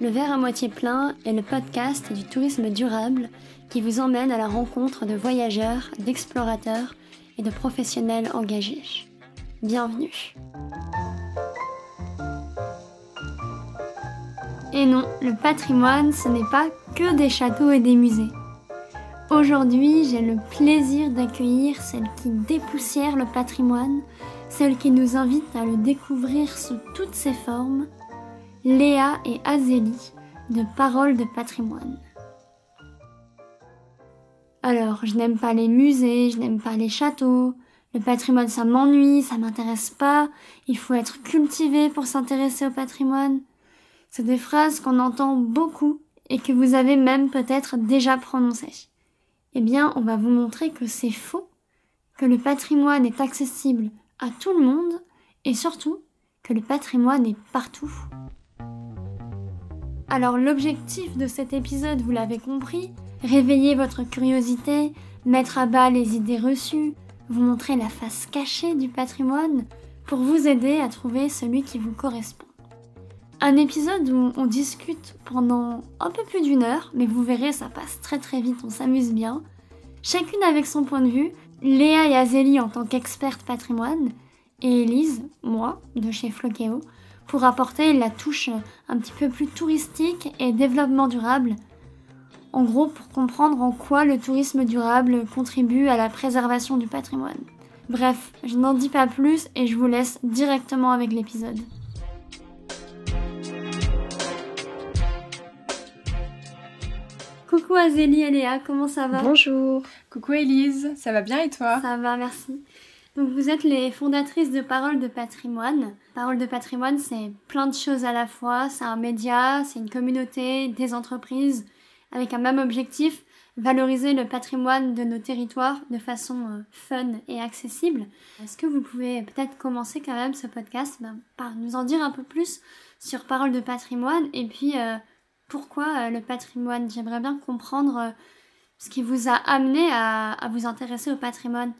Le verre à moitié plein est le podcast du tourisme durable qui vous emmène à la rencontre de voyageurs, d'explorateurs et de professionnels engagés. Bienvenue. Et non, le patrimoine, ce n'est pas que des châteaux et des musées. Aujourd'hui, j'ai le plaisir d'accueillir celle qui dépoussière le patrimoine, celle qui nous invite à le découvrir sous toutes ses formes, Léa et Azélie de Paroles de patrimoine. Alors, je n'aime pas les musées, je n'aime pas les châteaux, le patrimoine ça m'ennuie, ça m'intéresse pas, il faut être cultivé pour s'intéresser au patrimoine. C'est des phrases qu'on entend beaucoup et que vous avez même peut-être déjà prononcées. Eh bien, on va vous montrer que c'est faux, que le patrimoine est accessible à tout le monde et surtout que le patrimoine est partout. Alors l'objectif de cet épisode, vous l'avez compris, réveiller votre curiosité, mettre à bas les idées reçues, vous montrer la face cachée du patrimoine pour vous aider à trouver celui qui vous correspond. Un épisode où on discute pendant un peu plus d'une heure, mais vous verrez, ça passe très très vite, on s'amuse bien. Chacune avec son point de vue, Léa et Azélie en tant qu'experte patrimoine, et Elise, moi, de chez Flokeo, pour apporter la touche un petit peu plus touristique et développement durable. En gros, pour comprendre en quoi le tourisme durable contribue à la préservation du patrimoine. Bref, je n'en dis pas plus et je vous laisse directement avec l'épisode. Coucou Azélie et Léa, comment ça va? Bonjour. Coucou Elise, ça va bien et toi? Ça va, merci. Donc vous êtes les fondatrices de Paroles de patrimoine. Paroles de patrimoine, c'est plein de choses à la fois. C'est un média, c'est une communauté, des entreprises, avec un même objectif, valoriser le patrimoine de nos territoires de façon euh, fun et accessible. Est-ce que vous pouvez peut-être commencer quand même ce podcast ben, par nous en dire un peu plus sur Paroles de patrimoine et puis euh, pourquoi euh, le patrimoine? J'aimerais bien comprendre ce qui vous a amené à vous intéresser au patrimoine.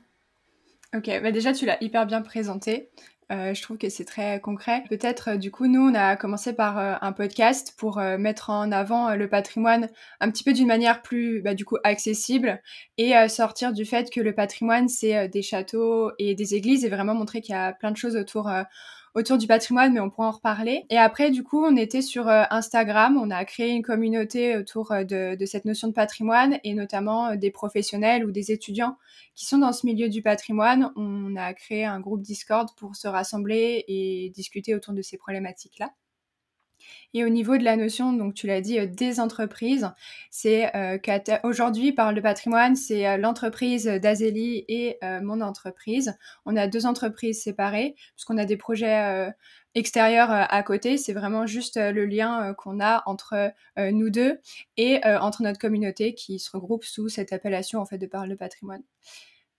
Ok, bah déjà tu l'as hyper bien présenté. Euh, je trouve que c'est très concret. Peut-être, euh, du coup, nous, on a commencé par euh, un podcast pour mettre en avant le patrimoine un petit peu d'une manière plus, bah, du coup, accessible et sortir du fait que le patrimoine, c'est des châteaux et des églises et vraiment montrer qu'il y a plein de choses autour autour du patrimoine, mais on pourra en reparler. Et après, du coup, on était sur euh, Instagram, on a créé une communauté autour euh, de, de cette notion de patrimoine et notamment euh, des professionnels ou des étudiants qui sont dans ce milieu du patrimoine. On a créé un groupe Discord pour se rassembler et discuter autour de ces problématiques-là. Et au niveau de la notion, donc tu l'as dit, euh, des entreprises, c'est euh, qu'aujourd'hui, par le patrimoine, c'est euh, l'entreprise d'Azélie et mon entreprise. On a deux entreprises séparées, puisqu'on a des projets extérieurs à côté. C'est vraiment juste le lien qu'on a entre nous deux et entre notre communauté qui se regroupe sous cette appellation en fait de par le patrimoine.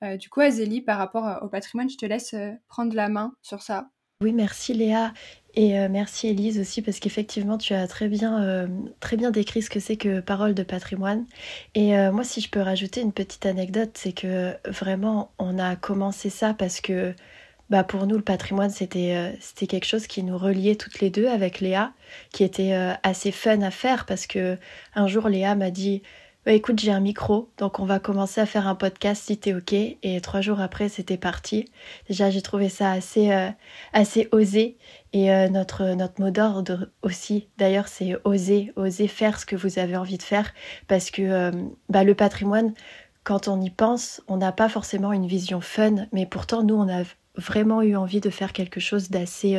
du coup, Azélie, par rapport au patrimoine, je te laisse prendre la main sur ça. Oui, merci Léa. Et euh, merci Elise aussi parce qu'effectivement tu as très bien, euh, très bien décrit ce que c'est que parole de patrimoine. Et euh, moi si je peux rajouter une petite anecdote, c'est que vraiment on a commencé ça parce que bah, pour nous le patrimoine c'était c'était quelque chose qui nous reliait toutes les deux avec Léa, qui était assez fun à faire parce que un jour Léa m'a dit bah, écoute, j'ai un micro, donc on va commencer à faire un podcast si t'es ok. Et trois jours après, c'était parti. Déjà, j'ai trouvé ça assez, euh, assez osé. Et euh, notre, notre mot d'ordre aussi, d'ailleurs, c'est oser, oser faire ce que vous avez envie de faire. Parce que euh, bah, le patrimoine, quand on y pense, on n'a pas forcément une vision fun. Mais pourtant, nous, on a vraiment eu envie de faire quelque chose d'assez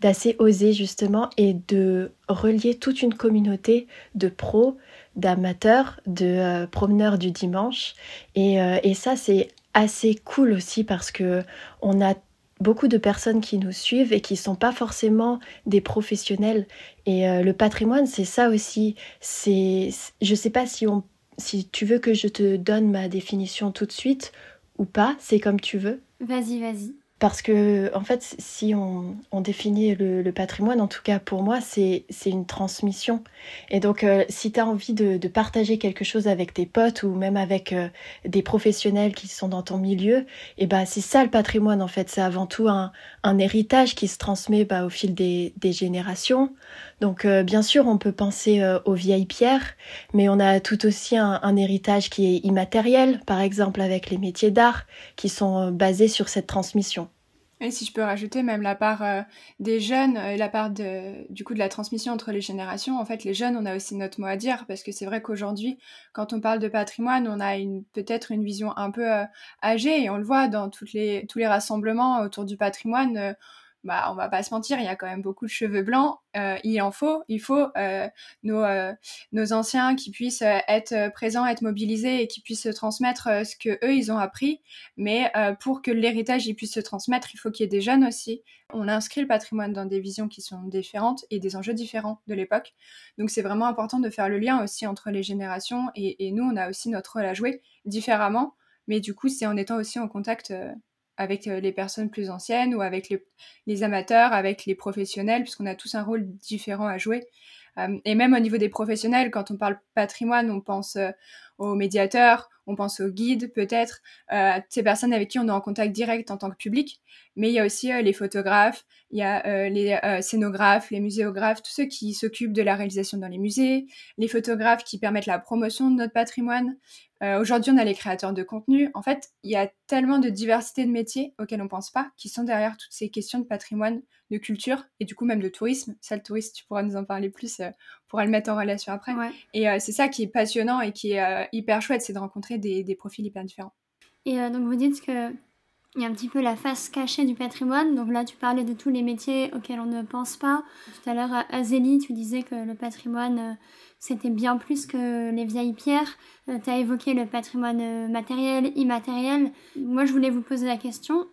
d'assez osé justement et de relier toute une communauté de pros, d'amateurs, de euh, promeneurs du dimanche. Et, euh, et ça, c'est assez cool aussi parce que on a beaucoup de personnes qui nous suivent et qui sont pas forcément des professionnels. Et euh, le patrimoine, c'est ça aussi. C'est, je sais pas si on, si tu veux que je te donne ma définition tout de suite ou pas. C'est comme tu veux. Vas-y, vas-y. Parce que, en fait, si on, définit le, patrimoine, en tout cas pour moi, c'est une transmission. Et donc, euh, si tu as envie de, partager quelque chose avec tes potes ou même avec euh, des professionnels qui sont dans ton milieu, et eh ben, c'est ça le patrimoine, en fait. C'est avant tout un, héritage qui se transmet bah, au fil des, générations. Donc, euh, bien sûr, on peut penser aux vieilles pierres, mais on a tout aussi un, un héritage qui est immatériel, par exemple avec les métiers d'art, qui sont basés sur cette transmission. Et si je peux rajouter même la part euh, des jeunes et la part de, du coup de la transmission entre les générations, en fait les jeunes on a aussi notre mot à dire parce que c'est vrai qu'aujourd'hui quand on parle de patrimoine on a une peut-être une vision un peu euh, âgée et on le voit dans toutes les, tous les rassemblements autour du patrimoine. Euh, bah, on va pas se mentir, il y a quand même beaucoup de cheveux blancs. Euh, il en faut, il faut euh, nos, euh, nos anciens qui puissent être présents, être mobilisés et qui puissent transmettre ce que eux ils ont appris. Mais pour que l'héritage puisse se transmettre, il faut qu'il y ait des jeunes aussi. On inscrit le patrimoine dans des visions qui sont différentes et des enjeux différents de l'époque. Donc c'est vraiment important de faire le lien aussi entre les générations et, nous on a aussi notre rôle à jouer différemment. Mais du coup, c'est en étant aussi en contact avec euh, les personnes plus anciennes ou avec les, amateurs, avec les professionnels, puisqu'on a tous un rôle différent à jouer. Euh, et même au niveau des professionnels, quand on parle patrimoine, on pense euh, aux médiateurs, on pense aux guides peut-être, euh, ces personnes avec qui on est en contact direct en tant que public, mais il y a aussi les photographes, il y a les scénographes, les muséographes, tous ceux qui s'occupent de la réalisation dans les musées, les photographes qui permettent la promotion de notre patrimoine. Aujourd'hui, on a les créateurs de contenu. En fait, il y a tellement de diversité de métiers auxquels on pense pas, qui sont derrière toutes ces questions de patrimoine, de culture et du coup même de tourisme. Ça, le tourisme, tu pourras nous en parler plus, euh, on pourra le mettre en relation après. Et euh, c'est ça qui est passionnant et qui est euh, hyper chouette, c'est de rencontrer des, des, profils hyper différents. Et donc vous dites que il y a un petit peu la face cachée du patrimoine. Donc là, tu parlais de tous les métiers auxquels on ne pense pas. Tout à l'heure, Azélie, tu disais que le patrimoine, c'était bien plus que les vieilles pierres. tu as évoqué le patrimoine matériel, immatériel. Moi, je voulais vous poser la question,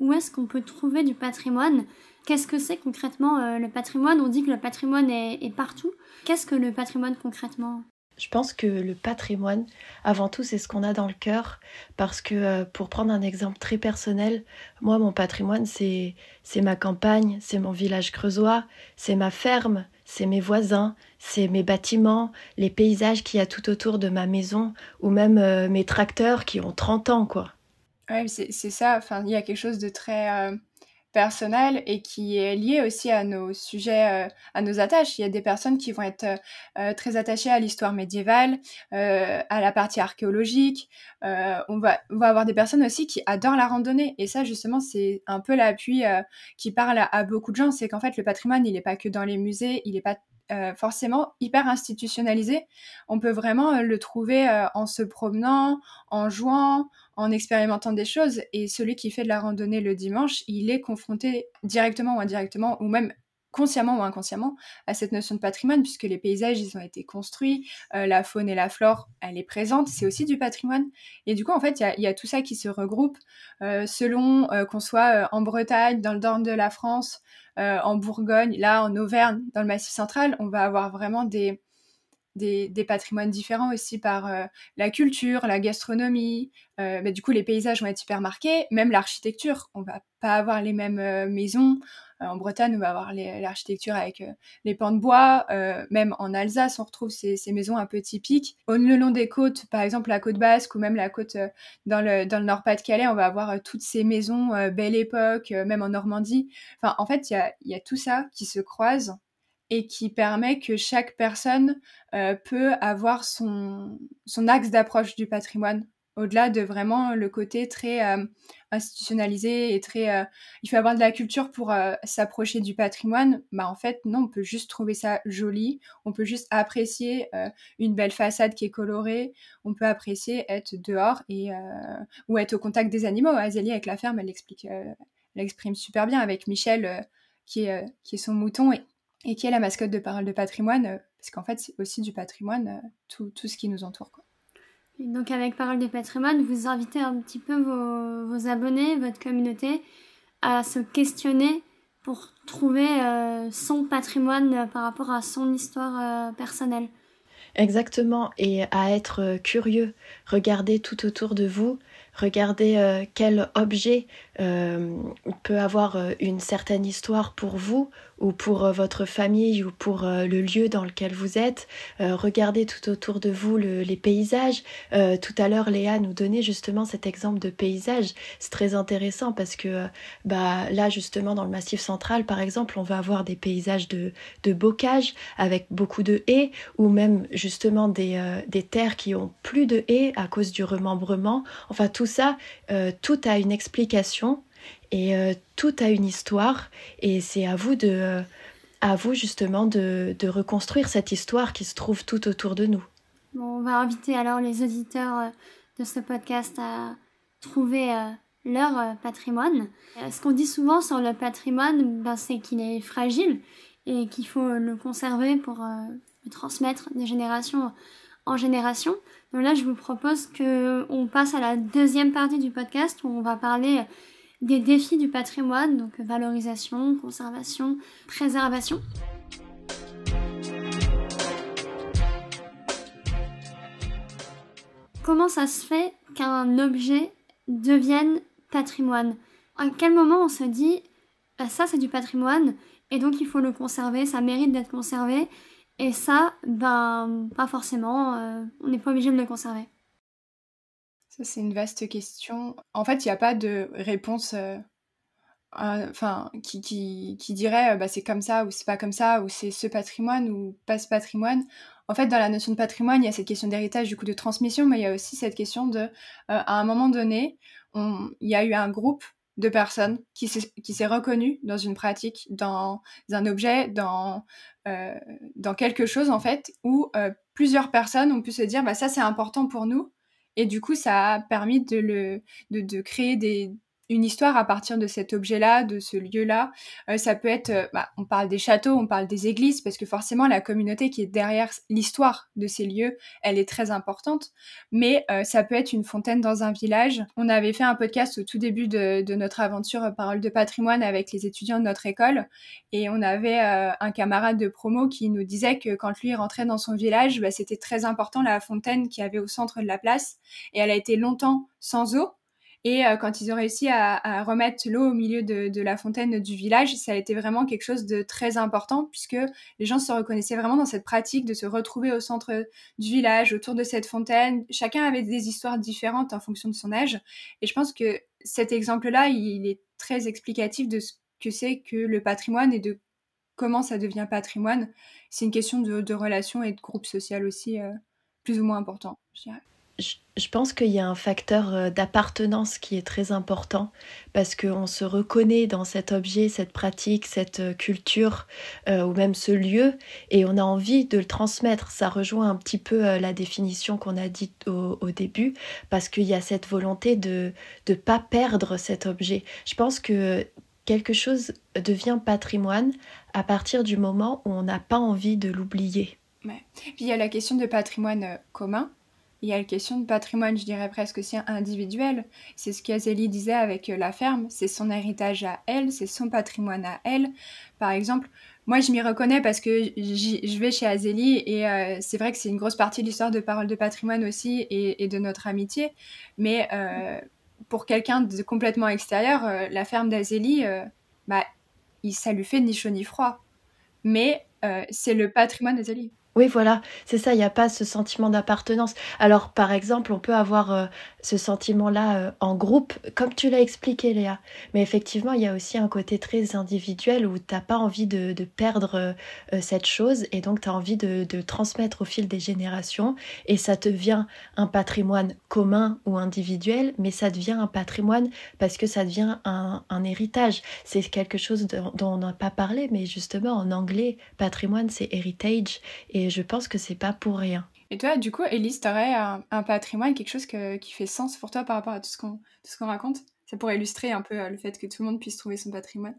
où est-ce qu'on peut trouver du patrimoine? Qu'est-ce que c'est concrètement euh, le patrimoine? On dit que le patrimoine est, partout. Qu'est-ce que le patrimoine concrètement? Je pense que le patrimoine, avant tout, c'est ce qu'on a dans le cœur. Parce que, euh, pour prendre un exemple très personnel, moi, mon patrimoine, c'est, c'est ma campagne, c'est mon village creusois, c'est ma ferme, c'est mes voisins, c'est mes bâtiments, les paysages qu'il y a tout autour de ma maison, ou même euh, mes tracteurs qui ont 30 ans, quoi. Ouais, c'est, ça. Enfin, il y a quelque chose de très personnel et qui est lié aussi à nos sujets, euh, à nos attaches. Il y a des personnes qui vont être euh, euh, très attachées à l'histoire médiévale, à la partie archéologique. on, va, on va avoir des personnes aussi qui adorent la randonnée. Et ça, justement, c'est un peu l'appui qui parle à, beaucoup de gens. C'est qu'en fait, le patrimoine, il n'est pas que dans les musées, il n'est pas forcément hyper institutionnalisé. On peut vraiment le trouver en se promenant, en jouant, en expérimentant des choses. Et celui qui fait de la randonnée le dimanche, il est confronté directement ou indirectement, ou même consciemment ou inconsciemment à cette notion de patrimoine puisque les paysages ils ont été construits, euh, la faune et la flore elle est présente, c'est aussi du patrimoine et du coup en fait il y a, tout ça qui se regroupe euh, selon euh, qu'on soit en Bretagne, dans le nord de la France, en Bourgogne, là en Auvergne, dans le Massif central, on va avoir vraiment des des, patrimoines différents aussi par euh, la culture, la gastronomie. Euh, bah, du coup, les paysages vont être hyper marqués, même l'architecture. On va pas avoir les mêmes euh, maisons. en Bretagne, on va avoir l'architecture avec les pans de bois. même en Alsace, on retrouve ces, maisons un peu typiques. Au, le long des côtes, par exemple la côte basque ou même la côte dans le, dans le Nord-Pas-de-Calais, on va avoir toutes ces maisons belle époque, même en Normandie. Enfin, en fait, il y a, y a tout ça qui se croise et qui permet que chaque personne euh, peut avoir son, son axe d'approche du patrimoine, au-delà de vraiment le côté très euh, institutionnalisé et très... Euh, il faut avoir de la culture pour s'approcher du patrimoine. Bah, en fait, non, on peut juste trouver ça joli, on peut juste apprécier une belle façade qui est colorée, on peut apprécier être dehors et, ou être au contact des animaux. Azélie, avec la ferme, elle l'explique, elle l'exprime super bien avec Michel, qui, est, qui est son mouton. Et et qui est la mascotte de Parole de patrimoine, euh, parce qu'en fait, c'est aussi du patrimoine, euh, tout, tout, ce qui nous entoure. Quoi. donc, avec Parole de patrimoine, vous invitez un petit peu vos, vos abonnés, votre communauté, à se questionner pour trouver euh, son patrimoine par rapport à son histoire personnelle. Exactement, et à être curieux, regardez tout autour de vous, regardez quel objet peut avoir une certaine histoire pour vous ou pour euh, votre famille ou pour euh, le lieu dans lequel vous êtes. Euh, regardez tout autour de vous les paysages. tout à l'heure, Léa nous donnait justement cet exemple de paysage. C'est très intéressant parce que bah, là, justement, dans le Massif central, par exemple, on va avoir des paysages de, de bocage avec beaucoup de haies ou même justement des, des terres qui ont plus de haies à cause du remembrement. Enfin, tout ça, tout a une explication et euh, tout a une histoire et c'est à vous de euh, à vous justement de, reconstruire cette histoire qui se trouve tout autour de nous. Bon, on va inviter alors les auditeurs euh, de ce podcast à trouver leur patrimoine. Ce qu'on dit souvent sur le patrimoine, ben, c'est qu'il est fragile et qu'il faut le conserver pour le transmettre de génération en génération. Donc là, je vous propose qu'on passe à la deuxième partie du podcast où on va parler des défis du patrimoine, donc valorisation, conservation, préservation. Comment ça se fait qu'un objet devienne patrimoine? À quel moment on se dit bah, ça c'est du patrimoine et donc il faut le conserver, ça mérite d'être conservé et ça ben pas forcément, euh, on n'est pas obligé de le conserver? Ça, c'est une vaste question. En fait, il n'y a pas de réponse euh, qui, qui, qui, dirait euh, bah, c'est comme ça ou c'est pas comme ça ou c'est ce patrimoine ou pas ce patrimoine. En fait, dans la notion de patrimoine, il y a cette question d'héritage, du coup de transmission, mais il y a aussi cette question de, euh, à un moment donné, il y a eu un groupe de personnes qui s'est reconnu dans une pratique, dans un objet, dans, dans quelque chose en fait, où plusieurs personnes ont pu se dire bah, ça c'est important pour nous et du coup, ça a permis de, le, de, créer des, une histoire à partir de cet objet-là, de ce lieu-là. Euh, ça peut être, euh, bah, on parle des châteaux, on parle des églises, parce que forcément la communauté qui est derrière l'histoire de ces lieux, elle est très importante. Mais euh, ça peut être une fontaine dans un village. On avait fait un podcast au tout début de, notre aventure Parole de patrimoine avec les étudiants de notre école, et on avait un camarade de promo qui nous disait que quand lui rentrait dans son village, bah, c'était très important la fontaine qui avait au centre de la place, et elle a été longtemps sans eau. Et euh, quand ils ont réussi à, remettre l'eau au milieu de, la fontaine du village, ça a été vraiment quelque chose de très important puisque les gens se reconnaissaient vraiment dans cette pratique de se retrouver au centre du village, autour de cette fontaine. Chacun avait des histoires différentes en fonction de son âge. Et je pense que cet exemple-là, il est très explicatif de ce que c'est que le patrimoine et de comment ça devient patrimoine. C'est une question de, relation et de groupe social aussi euh, plus ou moins important, je dirais je pense qu'il y a un facteur euh, d'appartenance qui est très important parce qu'on se reconnaît dans cet objet, cette pratique, cette euh, culture euh, ou même ce lieu et on a envie de le transmettre. Ça rejoint un petit peu la définition qu'on a dite au, début parce qu'il y a cette volonté de ne pas perdre cet objet. Je pense que quelque chose devient patrimoine à partir du moment où on n'a pas envie de l'oublier. Ouais. Puis il y a la question de patrimoine commun il y a la question de patrimoine, je dirais presque aussi individuel. C'est ce qu'Azélie disait avec euh, la ferme, c'est son héritage à elle, c'est son patrimoine à elle. Par exemple, moi je m'y reconnais parce que je vais chez Azélie et euh, c'est vrai que c'est une grosse partie de l'histoire de Parole de patrimoine aussi et, de notre amitié. Mais euh, pour quelqu'un de complètement extérieur, la ferme d'Azélie, bah, ça lui fait ni chaud ni froid. Mais c'est le patrimoine d'Azélie. Oui, voilà, c'est ça, il n'y a pas ce sentiment d'appartenance. Alors, par exemple, on peut avoir euh, ce sentiment-là euh, en groupe, comme tu l'as expliqué, Léa. Mais effectivement, il y a aussi un côté très individuel où tu n'as pas envie de, perdre euh, cette chose et donc tu as envie de, transmettre au fil des générations et ça devient un patrimoine commun ou individuel, mais ça devient un patrimoine parce que ça devient un, un héritage. C'est quelque chose dont on n'a pas parlé, mais justement, en anglais, patrimoine, c'est heritage. Et et je pense que c'est pas pour rien. Et toi, du coup, Elise, t'aurais un, un patrimoine, quelque chose qui fait sens pour toi par rapport à tout ce qu'on raconte? Ça pourrait illustrer un peu euh, le fait que tout le monde puisse trouver son patrimoine.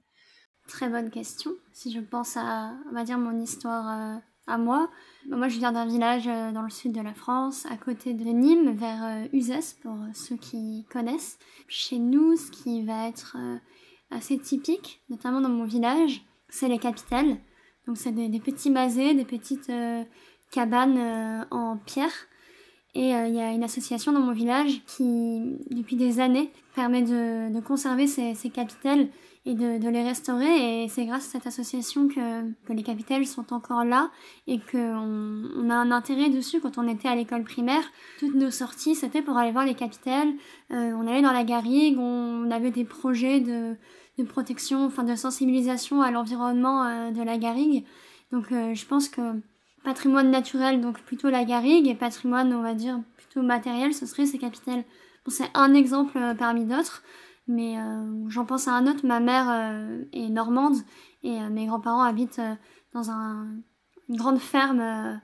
Très bonne question. Si je pense à, on va dire, mon histoire euh, à moi, bah, moi je viens d'un village euh, dans le sud de la France, à côté de Nîmes, vers Uzès, pour ceux qui connaissent. Chez nous, ce qui va être assez typique, notamment dans mon village, c'est les capitales. Donc c'est des, petits masés, des petites euh, cabanes euh, en pierre. Et il y a une association dans mon village qui, depuis des années, permet de, conserver ces, ces capitelles et de, les restaurer. Et c'est grâce à cette association que, les capitales sont encore là et qu'on on a un intérêt dessus. Quand on était à l'école primaire, toutes nos sorties, c'était pour aller voir les capitales. Euh, on allait dans la garrigue, on avait des projets de, de protection, enfin de sensibilisation à l'environnement euh, de la garrigue. Donc euh, je pense que patrimoine naturel, donc plutôt la garrigue, et patrimoine, on va dire, plutôt matériel, ce serait ces capitales. C'est un exemple parmi d'autres. Mais euh, j'en pense à un autre, ma mère euh, est normande et euh, mes grands-parents habitent dans un, une grande ferme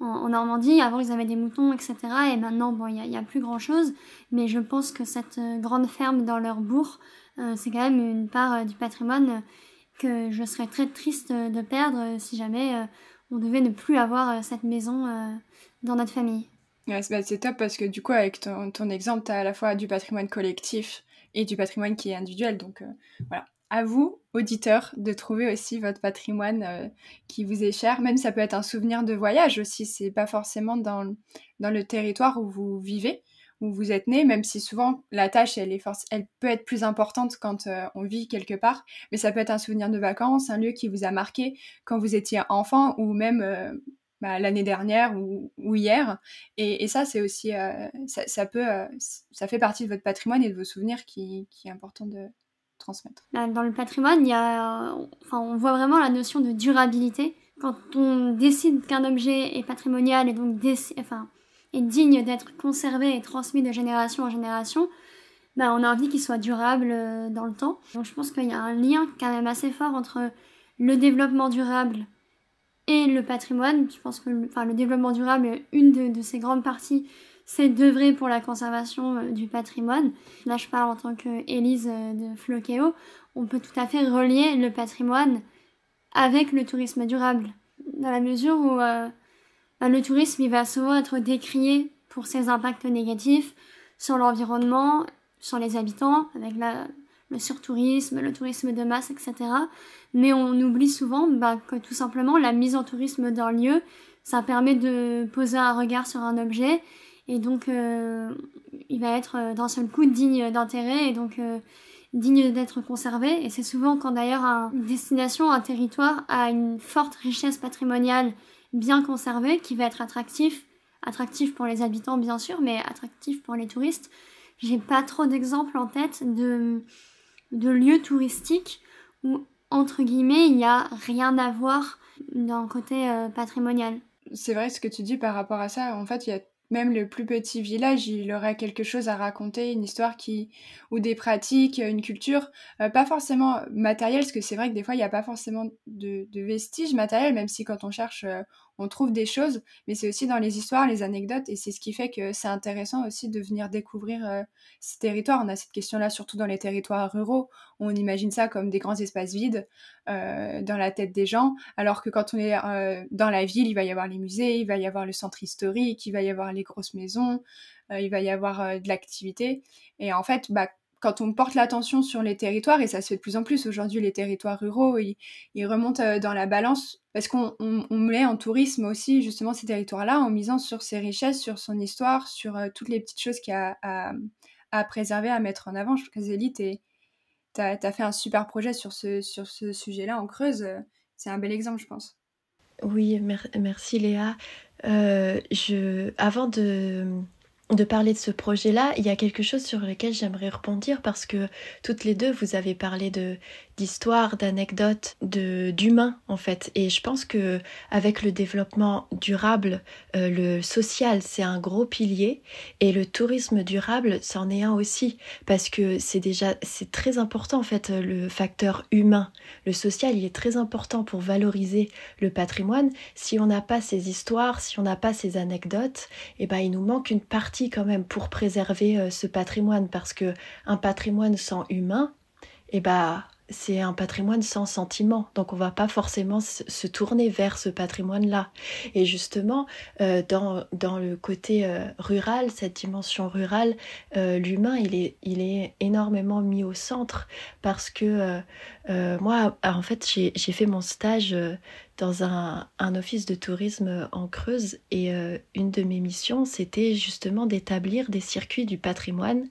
en, Normandie. Avant, ils avaient des moutons, etc. Et maintenant, bon, il n'y a, plus grand-chose. Mais je pense que cette grande ferme dans leur bourg, c'est quand même une part du patrimoine que je serais très triste de perdre si jamais on devait ne plus avoir cette maison dans notre famille. Ouais, c'est top parce que du coup, avec ton, ton exemple, tu as à la fois du patrimoine collectif et du patrimoine qui est individuel. Donc euh, voilà, à vous, auditeurs, de trouver aussi votre patrimoine euh, qui vous est cher. Même ça peut être un souvenir de voyage aussi. C'est pas forcément dans, dans le territoire où vous vivez, où vous êtes né, même si souvent la tâche, elle, est elle peut être plus importante quand euh, on vit quelque part. Mais ça peut être un souvenir de vacances, un lieu qui vous a marqué quand vous étiez enfant ou même bah, l'année dernière ou, hier. Et, ça, c'est aussi, euh, ça, peut, euh, ça fait partie de votre patrimoine et de vos souvenirs qui, qui est important de transmettre. Bah, dans le patrimoine, y a, enfin, on voit vraiment la notion de durabilité. Quand on décide qu'un objet est patrimonial et donc enfin, digne d'être conservé et transmis de génération en génération, bah, on a envie qu'il soit durable euh, dans le temps. Donc je pense qu'il y a un lien quand même assez fort entre le développement durable et le patrimoine. Je pense que le, enfin, le développement durable, une de, ses grandes parties, c'est d'œuvrer pour la conservation euh, du patrimoine. Là, je parle en tant qu'Élise euh, de Floqueo. On peut tout à fait relier le patrimoine avec le tourisme durable, dans la mesure où le tourisme, il va souvent être décrié pour ses impacts négatifs sur l'environnement, sur les habitants, avec le surtourisme, le tourisme de masse, etc. Mais on oublie souvent bah, que tout simplement la mise en tourisme d'un lieu, ça permet de poser un regard sur un objet et donc euh, il va être euh, d'un seul coup digne d'intérêt et donc euh, digne d'être conservé. Et c'est souvent quand d'ailleurs une destination, un territoire a une forte richesse patrimoniale bien conservée qui va être attractif, attractif pour les habitants bien sûr, mais attractif pour les touristes. J'ai pas trop d'exemples en tête de de lieux touristiques où, entre guillemets, il n'y a rien à voir d'un côté euh, patrimonial. C'est vrai ce que tu dis par rapport à ça. En fait, il y a même le plus petit village, il aurait quelque chose à raconter, une histoire qui ou des pratiques, une culture, euh, pas forcément matérielle, parce que c'est vrai que des fois il n'y a pas forcément de, vestiges matériels, même si quand on cherche, euh, on trouve des choses, mais c'est aussi dans les histoires, les anecdotes, et c'est ce qui fait que c'est intéressant aussi de venir découvrir euh, ces territoires. On a cette question-là surtout dans les territoires ruraux, on imagine ça comme des grands espaces vides euh, dans la tête des gens, alors que quand on est euh, dans la ville, il va y avoir les musées, il va y avoir le centre historique, il va y avoir les grosses maisons, il va y avoir de l'activité, et en fait, bah, quand on porte l'attention sur les territoires, et ça se fait de plus en plus aujourd'hui, les territoires ruraux, ils, remontent euh, dans la balance parce qu'on met en tourisme aussi justement ces territoires-là en misant sur ses richesses, sur son histoire, sur euh, toutes les petites choses qu'il y a à, préserver, à mettre en avant. Je trouve que Zélie, tu as, fait un super projet sur ce, sujet-là en Creuse. C'est un bel exemple, je pense. Oui, merci Léa. Euh, avant de de parler de ce projet-là, il y a quelque chose sur lequel j'aimerais rebondir parce que toutes les deux, vous avez parlé de d'histoire, d'anecdotes, de d'humain en fait. Et je pense que avec le développement durable, euh, le social c'est un gros pilier et le tourisme durable c'en est un aussi parce que c'est déjà c'est très important en fait le facteur humain. Le social il est très important pour valoriser le patrimoine. Si on n'a pas ces histoires, si on n'a pas ces anecdotes, eh ben il nous manque une partie quand même pour préserver euh, ce patrimoine parce que un patrimoine sans humain, eh ben c'est un patrimoine sans sentiment, donc on va pas forcément se tourner vers ce patrimoine-là. Et justement, euh, dans, le côté euh, rural, cette dimension rurale, euh, l'humain, il est énormément mis au centre parce que Euh, moi, en fait, j'ai fait mon stage euh, dans un, office de tourisme en Creuse et euh, une de mes missions, c'était justement d'établir des circuits du patrimoine.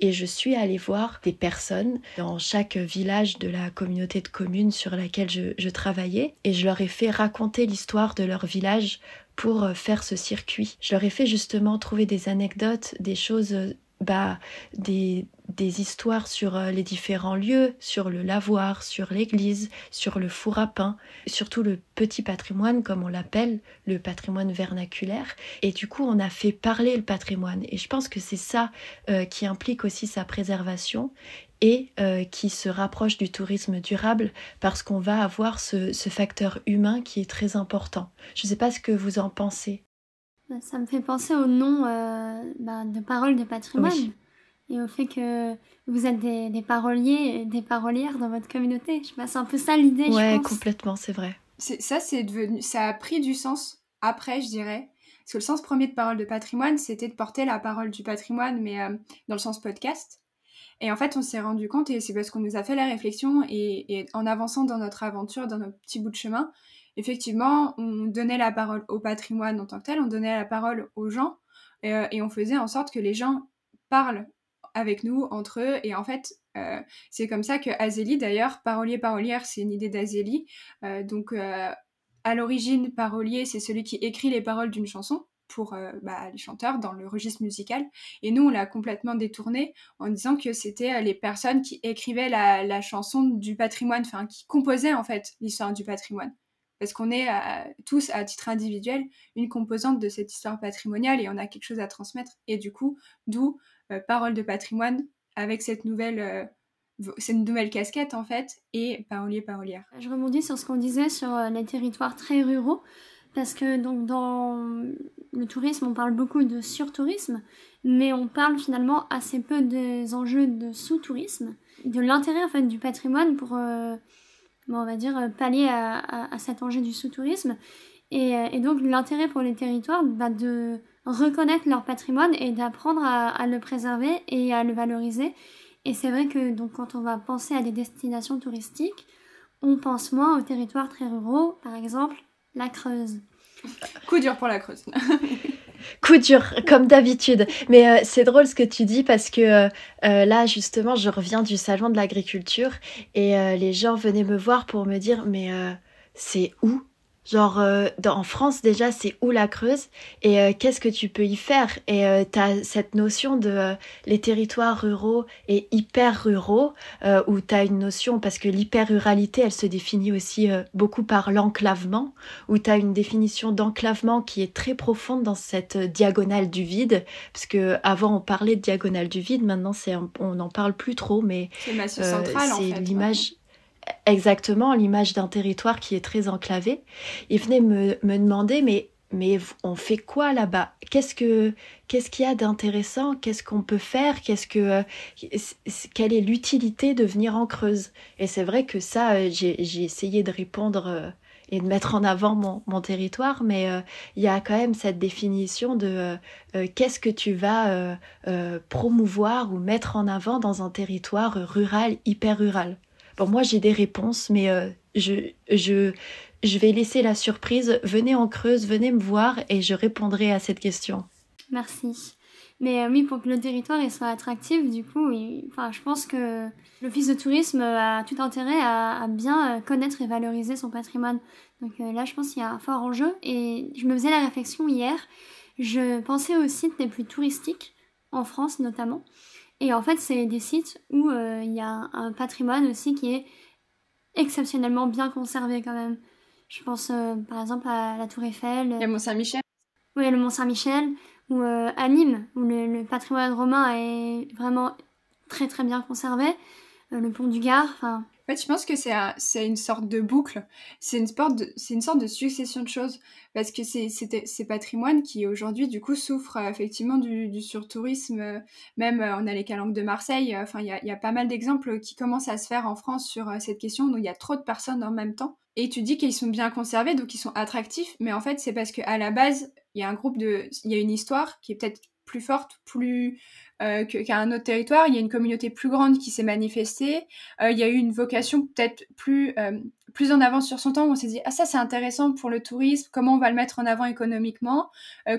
Et je suis allée voir des personnes dans chaque village de la communauté de communes sur laquelle je, je travaillais et je leur ai fait raconter l'histoire de leur village pour faire ce circuit. Je leur ai fait justement trouver des anecdotes, des choses bah, des, des histoires sur euh, les différents lieux, sur le lavoir, sur l'église, sur le four à pain, surtout le petit patrimoine comme on l'appelle, le patrimoine vernaculaire. Et du coup, on a fait parler le patrimoine. Et je pense que c'est ça euh, qui implique aussi sa préservation et euh, qui se rapproche du tourisme durable parce qu'on va avoir ce, ce, facteur humain qui est très important. Je ne sais pas ce que vous en pensez. Ça me fait penser au nom euh, bah, de Paroles de patrimoine et au fait que vous êtes des, des, paroliers, des parolières dans votre communauté. Je c'est un peu ça l'idée. Ouais, complètement, c'est vrai. Ça, c'est devenu, ça a pris du sens après, je dirais. Parce que le sens premier de Paroles de patrimoine, c'était de porter la parole du patrimoine, mais euh, dans le sens podcast. Et en fait, on s'est rendu compte, et c'est parce qu'on nous a fait la réflexion, et, et, en avançant dans notre aventure, dans notre petit bout de chemin, effectivement, on donnait la parole au patrimoine en tant que tel, on donnait la parole aux gens euh, et, on faisait en sorte que les gens parlent avec nous, entre eux. Et en fait, euh, c'est comme ça que Azélie, d'ailleurs, parolier-parolière, c'est une idée d'Azélie. Euh, donc, à l'origine, parolier, c'est celui qui écrit les paroles d'une chanson pour bah, les chanteurs dans le registre musical. Et nous, on l'a complètement détourné en disant que c'était les personnes qui écrivaient la, la chanson du patrimoine, enfin, qui composaient en fait l'histoire du patrimoine parce qu'on est tous à titre individuel une composante de cette histoire patrimoniale et on a quelque chose à transmettre. Et du coup, d'où euh, Parole de patrimoine avec cette nouvelle, euh, nouvelle casquette en fait et parolier parolière. Je rebondis sur ce qu'on disait sur euh, les territoires très ruraux parce que donc dans le tourisme on parle beaucoup de surtourisme mais on parle finalement assez peu des enjeux de sous-tourisme, de l'intérêt en fait du patrimoine pour on va dire, euh, pallier à, cet enjeu du sous-tourisme. Euh, et, donc l'intérêt pour les territoires, bah, de reconnaître leur patrimoine et d'apprendre à, le préserver et à le valoriser. Et c'est vrai que donc quand on va penser à des destinations touristiques, on pense moins aux territoires très ruraux, par exemple la Creuse. Coup dur pour la Creuse. Coup dur, comme d'habitude. Mais euh, c'est drôle ce que tu dis parce que euh, euh, là, justement, je reviens du salon de l'agriculture et les gens venaient me voir pour me dire mais c'est où Genre, euh, en France, déjà, c'est où la Creuse et euh, qu'est-ce que tu peux y faire? Et euh, tu as cette notion de les territoires ruraux et hyper ruraux, où tu as une notion, parce que l'hyper-ruralité, elle se définit aussi beaucoup par l'enclavement, où tu as une définition d'enclavement qui est très profonde dans cette diagonale du vide, parce que avant on parlait de diagonale du vide, maintenant c'est on n'en parle plus trop, mais c'est l'image exactement l'image d'un territoire qui est très enclavé. Il venait me, me demander, mais, mais on fait quoi là-bas? Qu'est-ce que qu'est-ce qu'il y a d'intéressant? Qu'est-ce qu'on peut faire? Qu'est-ce que quelle est l'utilité de venir en Creuse? Et c'est vrai que ça, euh, j'ai essayé de répondre euh, et de mettre en avant mon, mon territoire, mais euh, il y a quand même cette définition de qu'est-ce que tu vas promouvoir ou mettre en avant dans un territoire rural, hyper rural. Bon, moi, j'ai des réponses, mais euh, je, je, je vais laisser la surprise. Venez en creuse, venez me voir et je répondrai à cette question. Merci. Mais euh, oui, pour que le territoire soit attractif, du coup, enfin, je pense que l'Office de tourisme a tout intérêt à, bien euh, connaître et valoriser son patrimoine. Donc là, je pense qu'il y a un fort enjeu. Et je me faisais la réflexion hier. Je pensais aux sites les plus touristiques, en France notamment. Et en fait, c'est des sites où euh, il y a un patrimoine aussi qui est exceptionnellement bien conservé quand même. Je pense euh, par exemple à la Tour Eiffel. Le Mont-Saint-Michel. Oui, le Mont-Saint-Michel. Ou euh, à Nîmes, où le, patrimoine romain est vraiment très très bien conservé. le pont du Gard, enfin en fait, je pense que c'est une sorte de boucle, c'est une, sorte de succession de choses, parce que c'est ces patrimoines qui aujourd'hui, du coup, souffrent euh, effectivement du, surtourisme. Euh, même, euh, on a les calanques de Marseille, enfin, il y y a, pas mal d'exemples qui commencent à se faire en France sur cette question, où il y a trop de personnes en même temps. Et tu dis qu'ils sont bien conservés, donc ils sont attractifs, mais en fait, c'est parce qu'à la base, il y a un groupe de... Il y a une histoire qui est peut-être plus forte, plus euh, autre territoire. Il y a une communauté plus grande qui s'est manifestée. Euh, il y a eu une vocation peut-être plus euh, plus en avance sur son temps. Où on s'est dit ah ça c'est intéressant pour le tourisme. Comment on va le mettre en avant économiquement?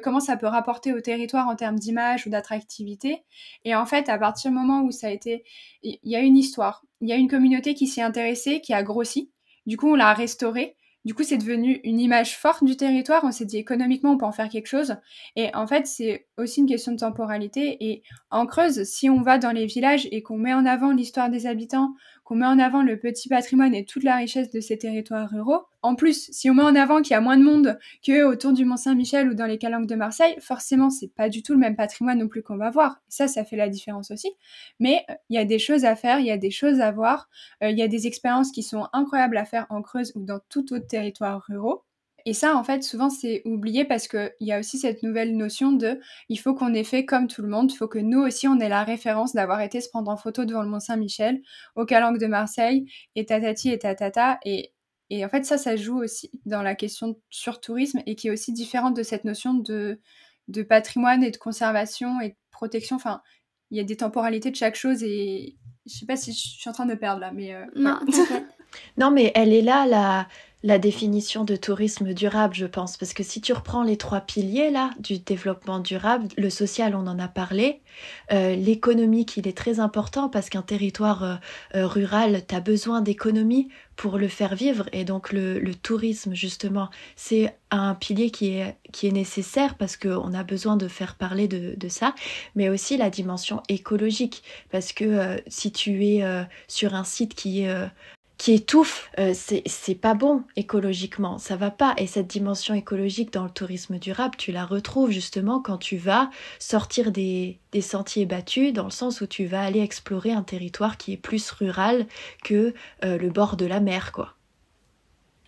Comment ça peut rapporter au territoire en termes d'image ou d'attractivité? Et en fait, à partir du moment où ça a été, il y a une histoire. Il y a une communauté qui s'est intéressée, qui a grossi. Du coup, on l'a restaurée. Du coup, c'est devenu une image forte du territoire. On s'est dit économiquement, on peut en faire quelque chose. Et en fait, c'est aussi une question de temporalité. Et en Creuse, si on va dans les villages et qu'on met en avant l'histoire des habitants, qu'on met en avant le petit patrimoine et toute la richesse de ces territoires ruraux. En plus, si on met en avant qu'il y a moins de monde que autour du Mont-Saint-Michel ou dans les calanques de Marseille, forcément, c'est pas du tout le même patrimoine non plus qu'on va voir. Ça, ça fait la différence aussi. Mais euh, il y a des choses à faire, il y a des choses à voir, euh, il y a des expériences qui sont incroyables à faire en Creuse ou dans tout autre territoire ruraux. Et ça, en fait, souvent, c'est oublié parce qu'il y a aussi cette nouvelle notion de il faut qu'on ait fait comme tout le monde, il faut que nous aussi, on ait la référence d'avoir été se prendre en photo devant le Mont-Saint-Michel, au Calanque de Marseille, et tatati et tatata. Et, et en fait, ça, ça joue aussi dans la question sur tourisme et qui est aussi différente de cette notion de, de patrimoine et de conservation et de protection. Enfin, il y a des temporalités de chaque chose et je sais pas si je suis en train de perdre là, mais. Euh, non, non, mais elle est là, la, la définition de tourisme durable, je pense, parce que si tu reprends les trois piliers là du développement durable, le social, on en a parlé, euh, l'économique, il est très important parce qu'un territoire euh, euh, rural, tu as besoin d'économie pour le faire vivre, et donc le, tourisme, justement, c'est un pilier qui est, qui est nécessaire parce qu'on a besoin de faire parler de, de, ça, mais aussi la dimension écologique, parce que si tu es sur un site qui est qui étouffe, euh, c'est pas bon écologiquement, ça va pas. Et cette dimension écologique dans le tourisme durable, tu la retrouves justement quand tu vas sortir des, des, sentiers battus, dans le sens où tu vas aller explorer un territoire qui est plus rural que euh, le bord de la mer, quoi.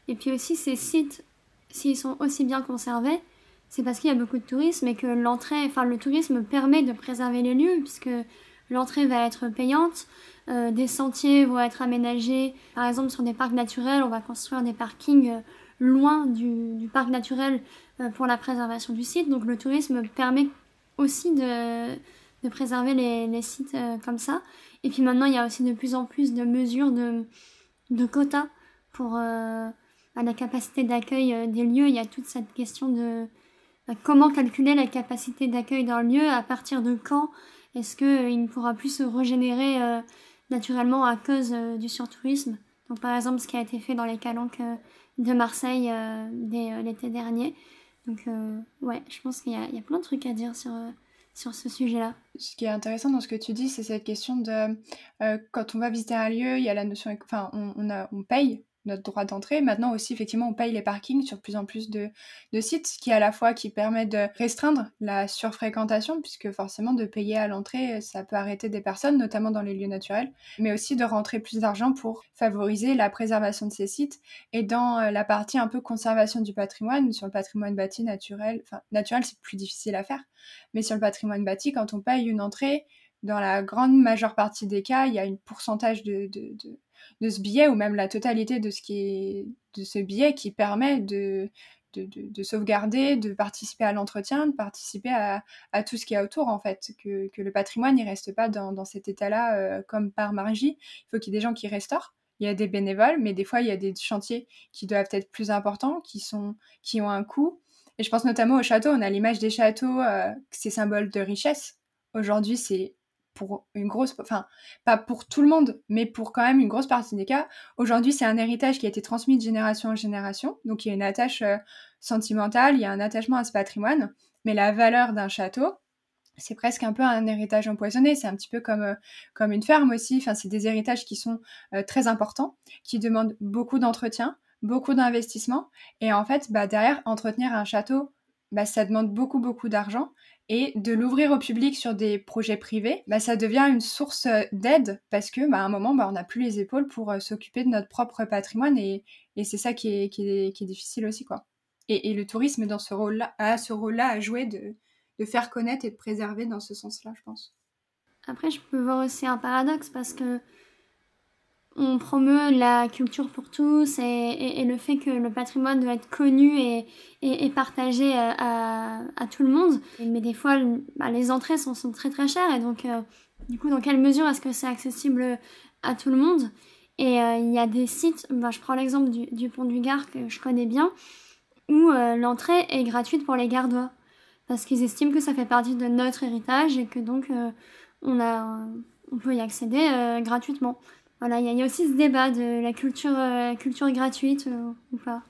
Et puis aussi, ces sites, s'ils sont aussi bien conservés, c'est parce qu'il y a beaucoup de tourisme et que l'entrée, enfin le tourisme permet de préserver les lieux, puisque l'entrée va être payante. Euh, des sentiers vont être aménagés. Par exemple, sur des parcs naturels, on va construire des parkings euh, loin du, parc naturel euh, pour la préservation du site. Donc le tourisme permet aussi de, préserver les, sites comme ça. Et puis maintenant, il y a aussi de plus en plus de mesures de, quotas pour la capacité d'accueil des lieux. Il y a toute cette question de comment calculer la capacité d'accueil d'un lieu, à partir de quand est-ce qu'il ne pourra plus se régénérer naturellement à cause euh, du surtourisme. Donc par exemple ce qui a été fait dans les calanques euh, de Marseille euh, l'été dernier. Donc ouais, je pense qu'il y, a plein de trucs à dire sur, sur ce sujet-là. Ce qui est intéressant dans ce que tu dis, c'est cette question de quand on va visiter un lieu, il y a la notion, enfin on, a, on paye notre droit d'entrée. Maintenant aussi, effectivement, on paye les parkings sur plus en plus de, sites, ce qui à la fois qui permet de restreindre la surfréquentation, puisque forcément de payer à l'entrée, ça peut arrêter des personnes, notamment dans les lieux naturels, mais aussi de rentrer plus d'argent pour favoriser la préservation de ces sites. Et dans euh, la partie un peu conservation du patrimoine, sur le patrimoine bâti naturel, enfin naturel c'est plus difficile à faire, mais sur le patrimoine bâti, quand on paye une entrée, dans la grande majeure partie des cas, il y a un pourcentage de de ce billet ou même la totalité de ce qui de billet qui permet de, de, sauvegarder, de participer à l'entretien, de participer à, tout ce qui est autour en fait, que, le patrimoine ne reste pas dans, cet état-là euh, comme par magie. Il faut qu'il y ait des gens qui restaurent. Il y a des bénévoles, mais des fois il y a des chantiers qui doivent être plus importants, qui sont qui ont un coût. Et je pense notamment au château. On a l'image des châteaux, euh, c'est symbole de richesse. Aujourd'hui, c'est pour une grosse, enfin pas pour tout le monde, mais pour quand même une grosse partie des cas. Aujourd'hui, c'est un héritage qui a été transmis de génération en génération, donc il y a une attache euh, sentimentale, il y a un attachement à ce patrimoine, mais la valeur d'un château, c'est presque un peu un héritage empoisonné, c'est un petit peu comme, euh, comme une ferme aussi, enfin c'est des héritages qui sont euh, très importants, qui demandent beaucoup d'entretien, beaucoup d'investissement, et en fait, bah, derrière, entretenir un château, bah, ça demande beaucoup, beaucoup d'argent. Et de l'ouvrir au public sur des projets privés, bah, ça devient une source euh, d'aide parce que bah, à un moment, bah, on n'a plus les épaules pour euh, s'occuper de notre propre patrimoine et, c'est ça qui est, qui, est, difficile aussi. quoi. Et, le tourisme dans ce rôle-là, a ce rôle-là à jouer de, de faire connaître et de préserver dans ce sens-là, je pense. Après, je peux voir aussi un paradoxe parce que on promeut la culture pour tous et, le fait que le patrimoine doit être connu et, et partagé euh, à, à, tout le monde. Mais des fois, bah, les entrées sont, très très chères et donc, euh, du coup, dans quelle mesure est-ce que c'est accessible à tout le monde? Et euh, il y a des sites, bah, je prends l'exemple du, du, pont du Gard que je connais bien, où l'entrée est gratuite pour les gardois. Parce qu'ils estiment que ça fait partie de notre héritage et que donc on, a, on peut y accéder gratuitement. Voilà, il y, a aussi ce débat de la culture, euh, culture gratuite euh, ou pas.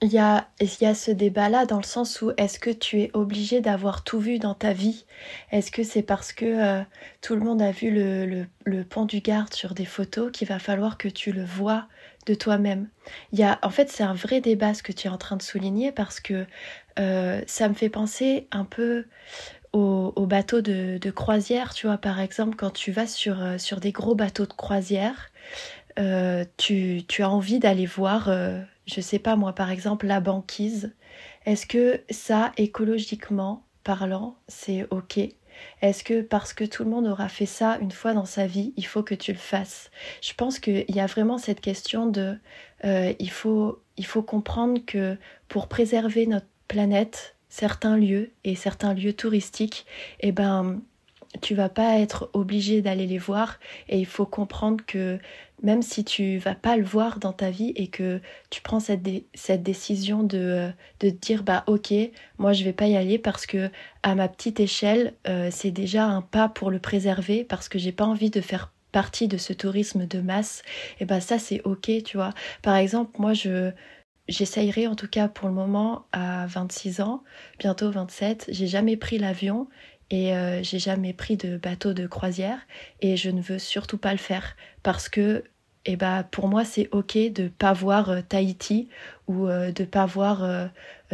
Il y a, y a ce débat-là dans le sens où est-ce que tu es obligé d'avoir tout vu dans ta vie? Est-ce que c'est parce que euh, tout le monde a vu le, le, pont du Gard sur des photos qu'il va falloir que tu le vois de toi-même? Il En fait, c'est un vrai débat ce que tu es en train de souligner parce que ça me fait penser un peu aux, bateaux de, croisière, tu vois, par exemple, quand tu vas sur, sur des gros bateaux de croisière, euh, tu, as envie d'aller voir, euh, je sais pas moi, par exemple, la banquise. Est-ce que ça, écologiquement parlant, c'est OK? Est-ce que parce que tout le monde aura fait ça une fois dans sa vie, il faut que tu le fasses? Je pense qu'il y a vraiment cette question de il, faut, il faut comprendre que pour préserver notre planète, certains lieux et certains lieux touristiques, eh ben tu vas pas être obligé d'aller les voir et il faut comprendre que même si tu vas pas le voir dans ta vie et que tu prends cette, cette décision de, de te dire bah ok moi je vais pas y aller parce que à ma petite échelle euh, c'est déjà un pas pour le préserver parce que j'ai pas envie de faire partie de ce tourisme de masse et ben ça c'est ok tu vois par exemple moi je J'essayerai en tout cas pour le moment à 26 ans, bientôt 27. J'ai jamais pris l'avion et euh, j'ai jamais pris de bateau de croisière et je ne veux surtout pas le faire parce que eh ben, pour moi c'est ok de pas voir euh, Tahiti ou euh, de pas voir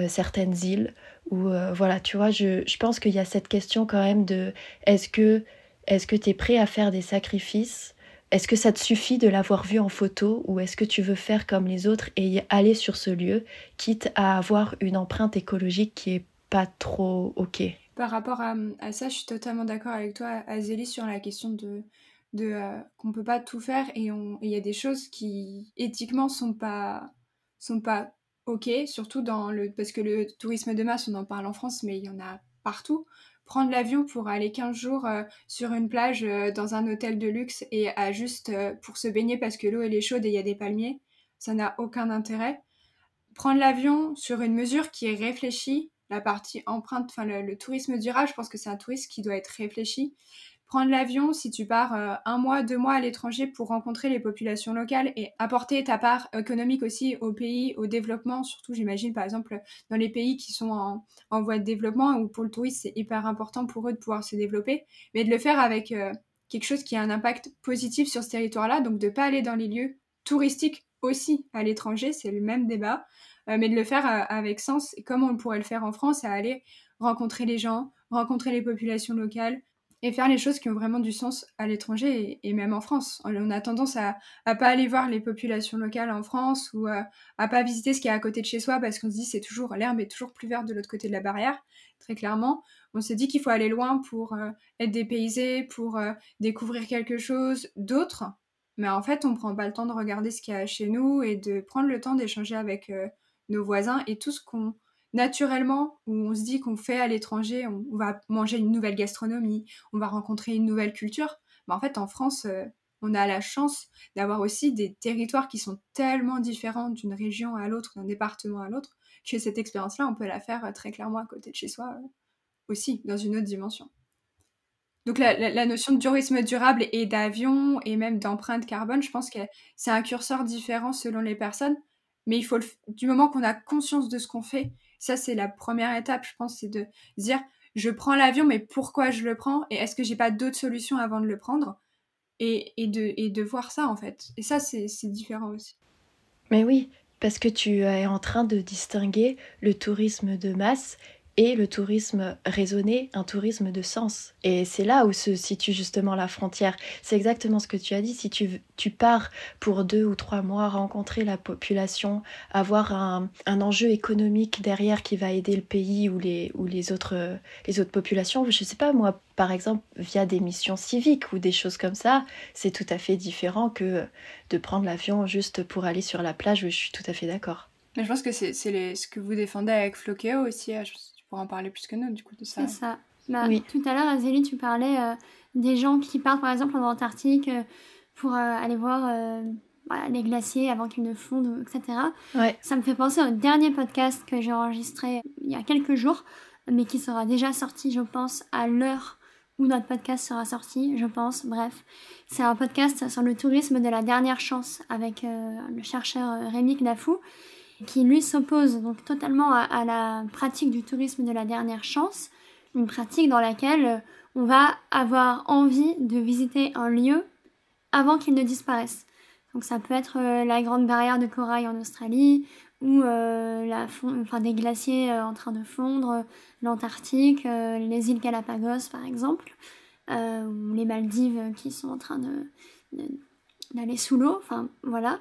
certaines îles ou voilà tu vois je, je pense qu'il y a cette question quand même de est-ce que est-ce que tu es prêt à faire des sacrifices? Est-ce que ça te suffit de l'avoir vu en photo ou est-ce que tu veux faire comme les autres et aller sur ce lieu, quitte à avoir une empreinte écologique qui est pas trop ok? Par rapport à, ça, je suis totalement d'accord avec toi, Azélie, sur la question de, de euh, qu'on peut pas tout faire et il y a des choses qui éthiquement sont pas sont pas ok, surtout dans le parce que le tourisme de masse, on en parle en France, mais il y en a partout prendre l'avion pour aller 15 jours euh, sur une plage euh, dans un hôtel de luxe et à juste euh, pour se baigner parce que l'eau elle est chaude et il y a des palmiers, ça n'a aucun intérêt. Prendre l'avion sur une mesure qui est réfléchie, la partie empreinte, enfin le, tourisme durable, je pense que c'est un tourisme qui doit être réfléchi. Prendre l'avion si tu pars euh, un mois, deux mois à l'étranger pour rencontrer les populations locales et apporter ta part économique aussi au pays, au développement, surtout j'imagine par exemple dans les pays qui sont en, voie de développement où pour le tourisme c'est hyper important pour eux de pouvoir se développer, mais de le faire avec euh, quelque chose qui a un impact positif sur ce territoire-là, donc de pas aller dans les lieux touristiques aussi à l'étranger, c'est le même débat, mais de le faire avec sens comme on pourrait le faire en France, à aller rencontrer les gens, rencontrer les populations locales, et faire les choses qui ont vraiment du sens à l'étranger et, même en France. On a tendance à, à pas aller voir les populations locales en France ou à, à pas visiter ce qui est à côté de chez soi parce qu'on se dit c'est toujours l'herbe est toujours plus verte de l'autre côté de la barrière. Très clairement, on se dit qu'il faut aller loin pour euh, être dépaysé, pour euh, découvrir quelque chose d'autre. Mais en fait, on prend pas le temps de regarder ce qu'il y a chez nous et de prendre le temps d'échanger avec euh, nos voisins et tout ce qu'on naturellement, où on se dit qu'on fait à l'étranger, on, va manger une nouvelle gastronomie, on va rencontrer une nouvelle culture. Mais en fait, en France, euh, on a la chance d'avoir aussi des territoires qui sont tellement différents d'une région à l'autre, d'un département à l'autre, que cette expérience-là, on peut la faire euh, très clairement à côté de chez soi euh, aussi, dans une autre dimension. Donc la, notion de tourisme durable et d'avion et même d'empreinte carbone, je pense que c'est un curseur différent selon les personnes, mais il faut du moment qu'on a conscience de ce qu'on fait ça, c'est la première étape, je pense, c'est de dire je prends l'avion, mais pourquoi je le prends Et est-ce que j'ai pas d'autres solutions avant de le prendre et, de, et de voir ça, en fait. Et ça, c'est différent aussi. Mais oui, parce que tu es en train de distinguer le tourisme de masse et le tourisme raisonné, un tourisme de sens. Et c'est là où se situe justement la frontière. C'est exactement ce que tu as dit. Si tu, pars pour deux ou trois mois rencontrer la population, avoir un, enjeu économique derrière qui va aider le pays ou les, autres, populations, je sais pas moi, par exemple via des missions civiques ou des choses comme ça, c'est tout à fait différent que de prendre l'avion juste pour aller sur la plage. Je suis tout à fait d'accord. Mais je pense que c'est ce que vous défendez avec Flokeo aussi. Pourras en parler plus que nous du coup de ça. C'est ça. Bah, oui. Tout à l'heure, Azélie, tu parlais euh, des gens qui partent par exemple en Antarctique euh, pour euh, aller voir les glaciers avant qu'ils ne fondent, etc. Ouais. Ça me fait penser au dernier podcast que j'ai enregistré il y a quelques jours, mais qui sera déjà sorti, je pense, à l'heure où notre podcast sera sorti, je pense. Bref, c'est un podcast sur le tourisme de la dernière chance avec euh, le chercheur Rémi Knafou, qui lui s'oppose donc totalement à, la pratique du tourisme de la dernière chance, une pratique dans laquelle euh, on va avoir envie de visiter un lieu avant qu'il ne disparaisse. Donc ça peut être la grande barrière de corail en Australie, ou euh, enfin, des glaciers euh, en train de fondre, l'Antarctique, euh, les îles Galapagos par exemple, ou les Maldives qui sont en train de, d'aller sous l'eau, enfin voilà.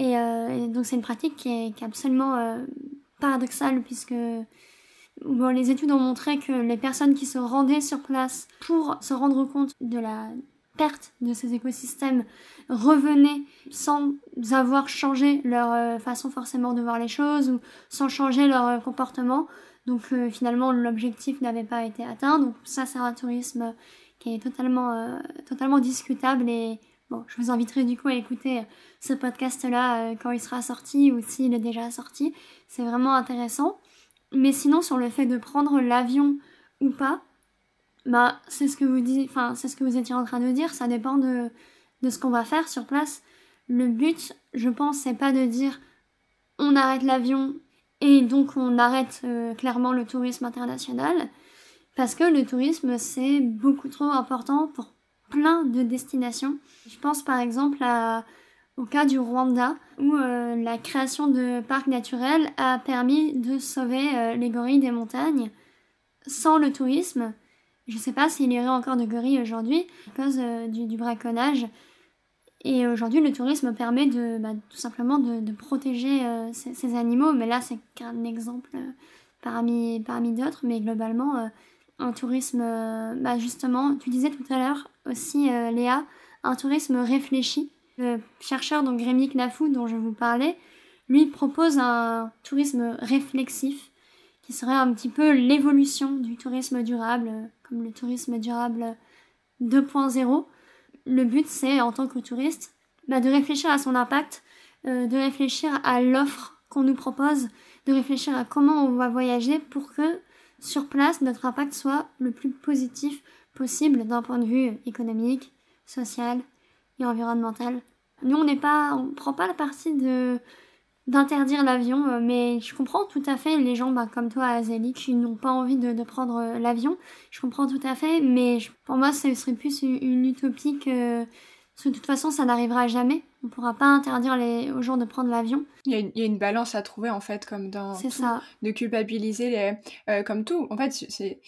Et, donc c'est une pratique qui est, absolument paradoxale puisque bon, les études ont montré que les personnes qui se rendaient sur place pour se rendre compte de la perte de ces écosystèmes revenaient sans avoir changé leur euh, façon forcément de voir les choses ou sans changer leur euh, comportement. Donc euh, finalement l'objectif n'avait pas été atteint. Donc ça c'est un tourisme qui est totalement, totalement discutable et bon je vous inviterai du coup à écouter ce podcast là quand il sera sorti ou s'il est déjà sorti. C'est vraiment intéressant. Mais sinon sur le fait de prendre l'avion ou pas, bah, c'est ce que vous enfin, étiez en train de dire, ça dépend de, de ce qu'on va faire sur place. Le but, je pense, c'est pas de dire on arrête l'avion et donc on arrête euh, clairement le tourisme international, parce que le tourisme, c'est beaucoup trop important pour plein de destinations. Je pense par exemple au cas du Rwanda, où euh, la création de parcs naturels a permis de sauver euh, les gorilles des montagnes. Sans le tourisme, je ne sais pas s'il y aurait encore de gorilles aujourd'hui à cause euh, du, braconnage. Et aujourd'hui, le tourisme permet de, bah, tout simplement de, protéger ces, animaux. Mais là, c'est qu'un exemple parmi, parmi d'autres. Mais globalement, un tourisme, bah, justement, tu disais tout à l'heure aussi, Léa, un tourisme réfléchi. Le chercheur, donc Rémi Knafou, dont je vous parlais, lui propose un tourisme réflexif qui serait un petit peu l'évolution du tourisme durable comme le tourisme durable 2.0. Le but, c'est, en tant que touriste, bah, de réfléchir à son impact, euh, de réfléchir à l'offre qu'on nous propose, de réfléchir à comment on va voyager pour que, sur place, notre impact soit le plus positif possible d'un point de vue économique, social et environnemental. Nous, on n'est pas, on prend pas la partie de d'interdire l'avion, euh, mais je comprends tout à fait les gens bah, comme toi, Azali, qui n'ont pas envie de, prendre euh, l'avion. Je comprends tout à fait, mais pour moi, ce serait plus une, utopie que... Parce que de toute façon, ça n'arrivera jamais. On ne pourra pas interdire les, aux gens de prendre l'avion. Il, y, a une balance à trouver, en fait, comme dans tout, ça. de culpabiliser les... Euh, comme tout. En fait, c'est...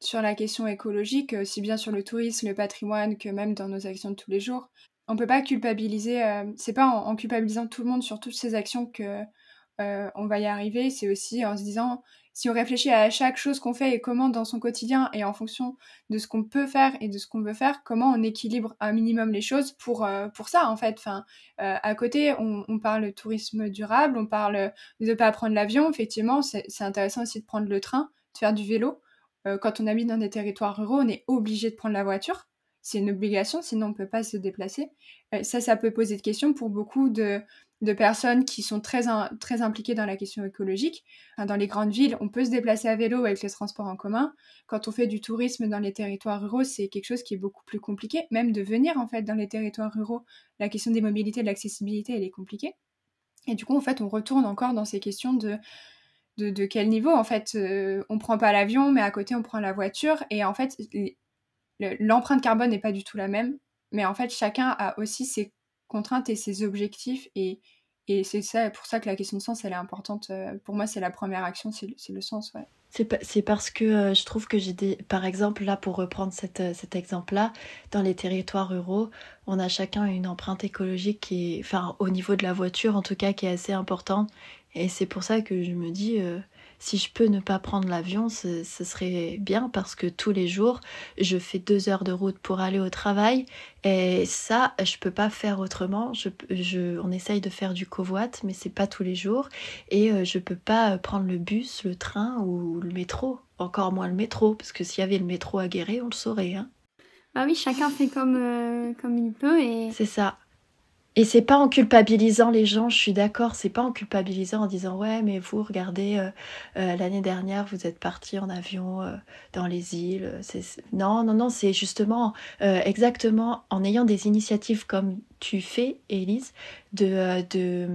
sur la question écologique, aussi bien sur le tourisme, le patrimoine, que même dans nos actions de tous les jours, on peut pas culpabiliser. Euh, c'est pas en, culpabilisant tout le monde sur toutes ces actions que euh, on va y arriver. C'est aussi en se disant si on réfléchit à chaque chose qu'on fait et comment dans son quotidien et en fonction de ce qu'on peut faire et de ce qu'on veut faire, comment on équilibre un minimum les choses pour, euh, pour ça en fait. Enfin, à côté, on, on, parle tourisme durable, on parle de ne pas prendre l'avion. Effectivement, c'est intéressant aussi de prendre le train, de faire du vélo. Quand on habite dans des territoires ruraux, on est obligé de prendre la voiture c'est une obligation, sinon on ne peut pas se déplacer. Euh, ça, ça peut poser de questions pour beaucoup de, personnes qui sont très, très impliquées dans la question écologique. dans les grandes villes, on peut se déplacer à vélo avec les transports en commun. Quand on fait du tourisme dans les territoires ruraux, c'est quelque chose qui est beaucoup plus compliqué. Même de venir en fait dans les territoires ruraux, la question des mobilités, de l'accessibilité, elle est compliquée. Et du coup, en fait, on retourne encore dans ces questions de de, quel niveau en fait euh, on prend pas l'avion mais à côté on prend la voiture. Et en fait l'empreinte carbone n'est pas du tout la même, mais en fait, chacun a aussi ses contraintes et ses objectifs, et, et c'est ça, pour ça que la question de sens, elle est importante. Euh, pour moi, c'est la première action, c'est le sens, ouais. C'est parce que euh, je trouve que j'ai des. Par exemple, là, pour reprendre euh, cet exemple-là, dans les territoires ruraux, on a chacun une empreinte écologique qui est. Enfin, au niveau de la voiture, en tout cas, qui est assez importante. Et c'est pour ça que je me dis, si je peux ne pas prendre l'avion, ce, serait bien parce que tous les jours, je fais deux heures de route pour aller au travail et ça, je peux pas faire autrement. Je, on essaye de faire du covoit, mais c'est pas tous les jours et euh, je peux pas prendre le bus, le train ou le métro. Encore moins le métro, parce que s'il y avait le métro à Guéret, on le saurait. Hein. Bah oui, chacun fait comme, euh, comme il peut et. C'est ça. Et c'est pas en culpabilisant les gens, je suis d'accord, c'est pas en culpabilisant en disant ouais mais vous regardez euh, euh, l'année dernière vous êtes parti en avion euh, dans les îles, non non non c'est justement exactement en ayant des initiatives comme tu fais Élise de, de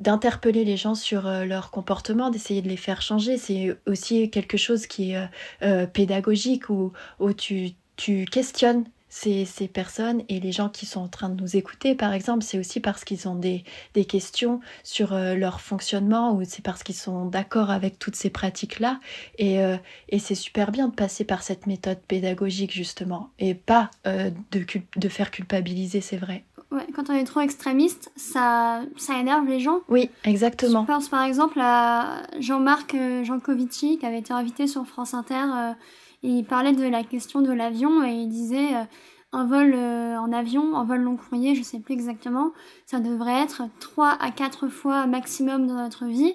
d'interpeller les gens sur leur comportement, d'essayer de les faire changer. C'est aussi quelque chose qui est pédagogique où, où tu, tu questionnes ces, ces, personnes et les gens qui sont en train de nous écouter, par exemple, c'est aussi parce qu'ils ont des, des, questions sur euh, leur fonctionnement ou c'est parce qu'ils sont d'accord avec toutes ces pratiques-là. Et, euh, et c'est super bien de passer par cette méthode pédagogique, justement, et pas euh, de, de faire culpabiliser, c'est vrai. Ouais, quand on est trop extrémiste, ça, ça énerve les gens. Oui, exactement. Je pense par exemple à Jean-Marc Jancovici qui avait été invité sur France Inter il parlait de la question de l'avion et il disait euh, un vol euh, en avion, un vol long courrier, je sais plus exactement, ça devrait être 3 à 4 fois maximum dans notre vie.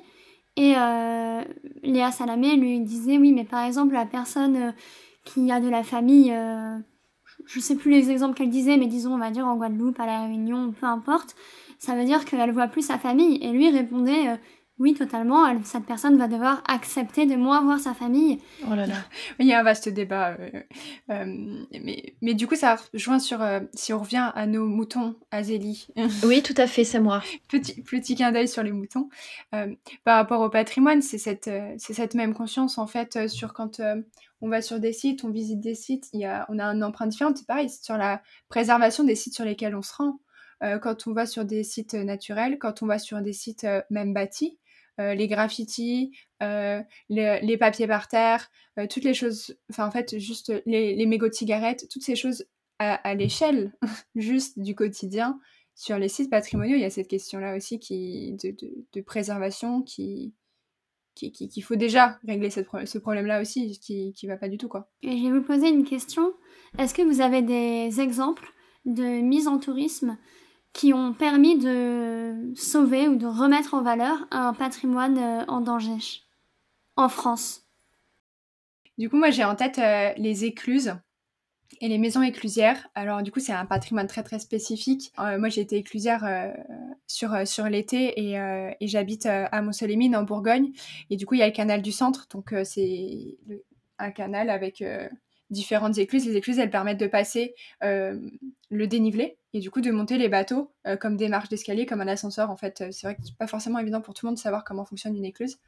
Et euh, Léa Salamé lui disait oui, mais par exemple la personne qui a de la famille, je sais plus les exemples qu'elle disait, mais disons on va dire en Guadeloupe, à la Réunion, peu importe, ça veut dire qu'elle voit plus sa famille. Et lui répondait oui, totalement. cette personne va devoir accepter de moins voir sa famille. Oh là là. Il y a un vaste débat. Euh, euh, mais, mais, du coup, ça rejoint sur. Euh, si on revient à nos moutons, Azélie. oui, tout à fait, c'est moi. petit, petit clin d'œil sur les moutons. par rapport au patrimoine, c'est cette, c'est cette même conscience, en fait, sur quand on va sur des sites, on visite des sites, il y a, on a un empreinte différente. C'est pareil, c'est sur la préservation des sites sur lesquels on se rend. quand on va sur des sites naturels, quand on va sur des sites même bâtis, les graffitis, euh, les, papiers par terre, euh, toutes les choses, enfin en fait juste les, mégots de cigarettes, toutes ces choses à, l'échelle juste du quotidien. Sur les sites patrimoniaux, il y a cette question-là aussi qui, de, préservation qui, qu'il faut déjà régler ce problème-là aussi, qui, qui va pas du tout. quoi. Et je vais vous poser une question. Est-ce que vous avez des exemples de mise en tourisme qui ont permis de sauver ou de remettre en valeur un patrimoine euh, en danger en France. Du coup, moi j'ai en tête euh, les écluses et les maisons éclusières. Alors du coup, c'est un patrimoine très très spécifique. Euh, moi j'ai été éclusière sur, sur l'été et, j'habite à Montsolémine en Bourgogne. Et du coup, il y a le canal du centre, donc c'est un canal avec différentes écluses. Les écluses, elles permettent de passer le dénivelé et du coup de monter les bateaux euh, comme des marches d'escalier, comme un ascenseur. En fait, euh, c'est vrai que c'est pas forcément évident pour tout le monde de savoir comment fonctionne une écluse.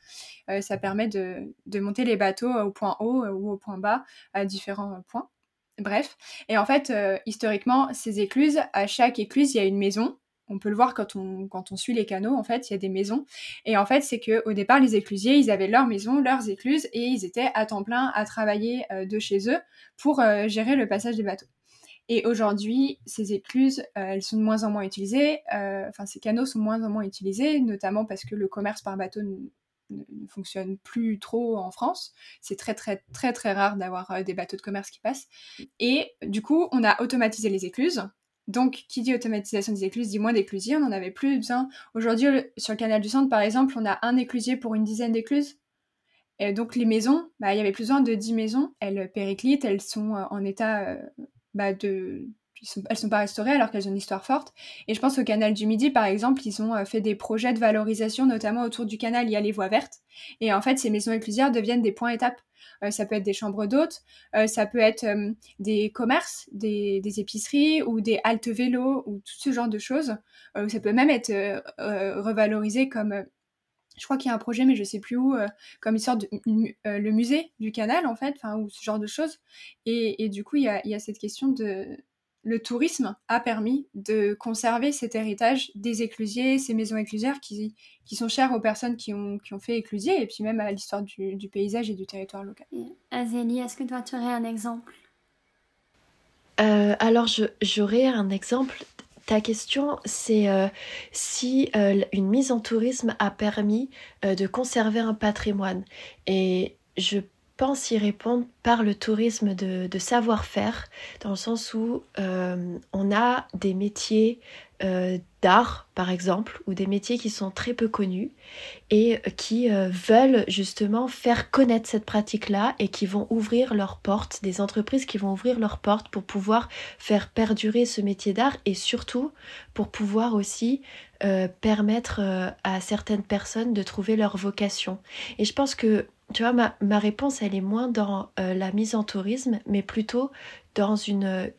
Euh, ça permet de, de, monter les bateaux au point haut ou au point bas à différents points. Bref, et en fait, historiquement, ces écluses, à chaque écluse, il y a une maison. On peut le voir quand on, suit les canaux, en fait, il y a des maisons. Et en fait, c'est que au départ, les éclusiers, ils avaient leur maison, leurs écluses, et ils étaient à temps plein à travailler de chez eux pour gérer le passage des bateaux. Et aujourd'hui, ces écluses, euh, elles sont de moins en moins utilisées. Euh, enfin, ces canaux sont de moins en moins utilisés, notamment parce que le commerce par bateau ne, fonctionne plus trop en France. C'est très très très très rare d'avoir euh, des bateaux de commerce qui passent. Et du coup, on a automatisé les écluses. Donc, qui dit automatisation des écluses dit moins d'éclusiers. On n'en avait plus besoin. Aujourd'hui, sur le canal du Centre, par exemple, on a un éclusier pour une dizaine d'écluses. Et donc, les maisons, bah, il y avait plus besoin de 10 maisons. Elles périclitent, elles sont en état bah, de, elles sont pas restaurées alors qu'elles ont une histoire forte. Et je pense au canal du Midi, par exemple, ils ont euh, fait des projets de valorisation, notamment autour du canal, il y a les voies vertes. Et en fait, ces maisons éclusières deviennent des points étapes. Euh, ça peut être des chambres d'hôtes, euh, ça peut être des commerces, des, épiceries ou des haltes vélos ou tout ce genre de choses. ça peut même être revalorisé comme je crois qu'il y a un projet, mais je sais plus où, comme sorte de le musée du canal, en fait, ou ce genre de choses. Et, du coup, il y a, cette question de le tourisme a permis de conserver cet héritage des éclusiers, ces maisons éclusières qui, qui sont chères aux personnes qui ont, qui ont fait éclusier et puis même à l'histoire du, du, paysage et du territoire local. Azélie, est-ce que toi tu aurais un exemple? Euh, Alors j'aurais un exemple. Ta question, c'est euh, si euh, une mise en tourisme a permis de conserver un patrimoine. Et je pense y répondre par le tourisme de, savoir-faire, dans le sens où euh, on a des métiers euh, d'art, par exemple, ou des métiers qui sont très peu connus et qui euh, veulent justement faire connaître cette pratique-là et qui vont ouvrir leurs portes, des entreprises qui vont ouvrir leurs portes pour pouvoir faire perdurer ce métier d'art et surtout pour pouvoir aussi permettre à certaines personnes de trouver leur vocation. Et je pense que tu vois, ma, ma, réponse, elle est moins dans euh, la mise en tourisme, mais plutôt dans une,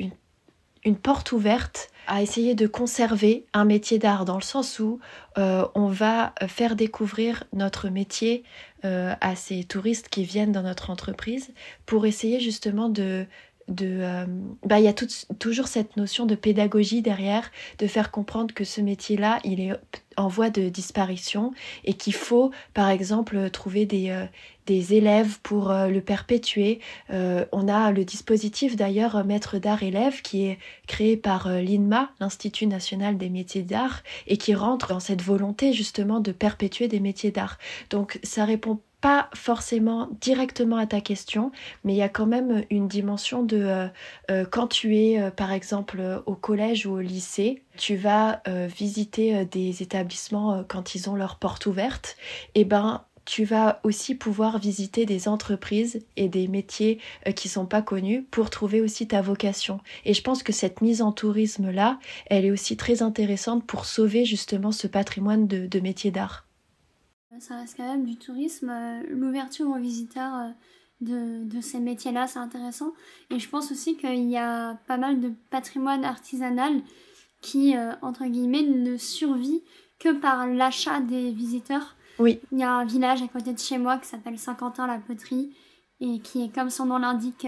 une, porte ouverte à essayer de conserver un métier d'art, dans le sens où euh, on va faire découvrir notre métier euh, à ces touristes qui viennent dans notre entreprise pour essayer justement de, de euh, bah il y a toujours cette notion de pédagogie derrière de faire comprendre que ce métier là il est en voie de disparition et qu'il faut par exemple trouver des, euh, des élèves pour euh, le perpétuer. On a le dispositif d'ailleurs maître d'art élève qui est créé par l'INMA l'Institut national des métiers d'art et qui rentre dans cette volonté justement de perpétuer des métiers d'art. Donc ça répond pas forcément directement à ta question, mais il y a quand même une dimension de euh, euh, quand tu es euh, par exemple au collège ou au lycée, tu vas visiter des établissements quand ils ont leurs portes ouvertes, et eh ben tu vas aussi pouvoir visiter des entreprises et des métiers qui sont pas connus pour trouver aussi ta vocation. Et je pense que cette mise en tourisme là, elle est aussi très intéressante pour sauver justement ce patrimoine de, de métiers d'art ça reste quand même du tourisme. Euh, l'ouverture aux visiteurs euh, de, de ces métiers-là, c'est intéressant. Et je pense aussi qu'il y a pas mal de patrimoine artisanal qui, euh, entre guillemets, ne survit que par l'achat des visiteurs. Oui. Il y a un village à côté de chez moi qui s'appelle Saint-Quentin-la-Poterie et qui est, comme son nom l'indique,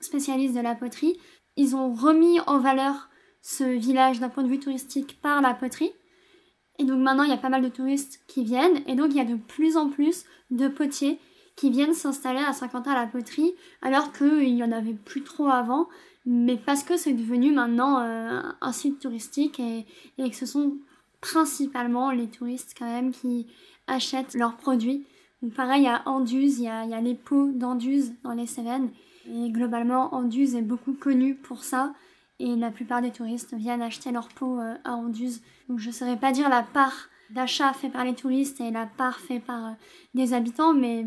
spécialiste de la poterie. Ils ont remis en valeur ce village d'un point de vue touristique par la poterie. Et donc maintenant, il y a pas mal de touristes qui viennent. Et donc, il y a de plus en plus de potiers qui viennent s'installer à Saint-Quentin à la poterie, alors qu'il n'y en avait plus trop avant. Mais parce que c'est devenu maintenant euh, un site touristique et, que ce sont principalement les touristes quand même qui achètent leurs produits. Donc pareil, à Anduze, il y a, il y a les pots d'Anduze dans les Cévennes. Et globalement, Anduze est beaucoup connu pour ça et la plupart des touristes viennent acheter leur peau euh, à Anduze. Donc je ne saurais pas dire la part d'achat fait par les touristes et la part fait par euh, des habitants, mais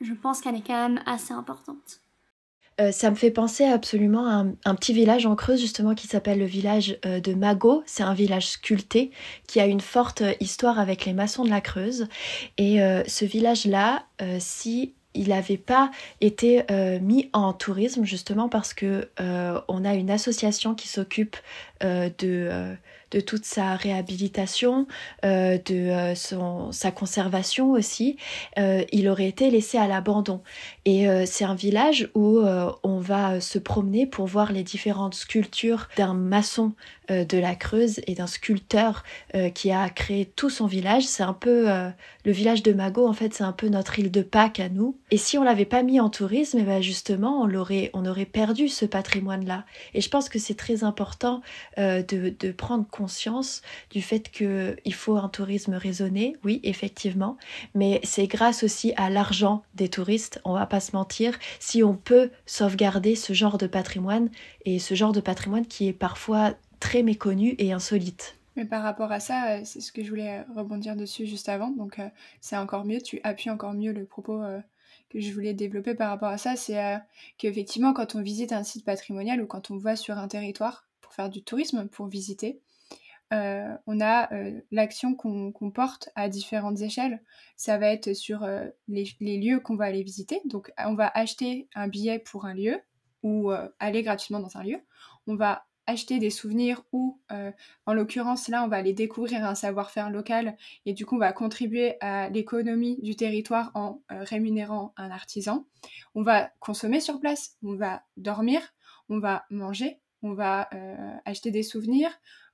je pense qu'elle est quand même assez importante. Euh, ça me fait penser absolument à un, petit village en Creuse justement qui s'appelle le village de Magot. C'est un village sculpté qui a une forte histoire avec les maçons de la Creuse. Et ce village-là, si il n'avait pas été euh, mis en tourisme justement parce que euh, on a une association qui s'occupe euh, de de toute sa réhabilitation, de son, sa conservation aussi, il aurait été laissé à l'abandon. Et c'est un village où on va se promener pour voir les différentes sculptures d'un maçon de la Creuse et d'un sculpteur qui a créé tout son village. C'est un peu le village de Magot, en fait, c'est un peu notre île de Pâques à nous. Et si on l'avait pas mis en tourisme, eh ben justement, on l'aurait, on aurait perdu ce patrimoine-là. Et je pense que c'est très important de, de prendre conscience du fait qu'il faut un tourisme raisonné, oui, effectivement, mais c'est grâce aussi à l'argent des touristes, on va pas se mentir, si on peut sauvegarder ce genre de patrimoine et ce genre de patrimoine qui est parfois très méconnu et insolite. Mais par rapport à ça, euh, c'est ce que je voulais rebondir dessus juste avant, donc euh, c'est encore mieux, tu appuies encore mieux le propos euh, que je voulais développer par rapport à ça, c'est qu'effectivement quand on visite un site patrimonial ou quand on va sur un territoire pour faire du tourisme, pour visiter, euh, on a euh, l'action qu'on porte à différentes échelles. Ça va être sur euh, les, lieux qu'on va aller visiter. Donc, on va acheter un billet pour un lieu ou aller gratuitement dans un lieu. On va acheter des souvenirs ou, en l'occurrence, là, on va aller découvrir un savoir-faire local et du coup, on va contribuer à l'économie du territoire en rémunérant un artisan. On va consommer sur place, on va dormir, on va manger, on va acheter des souvenirs.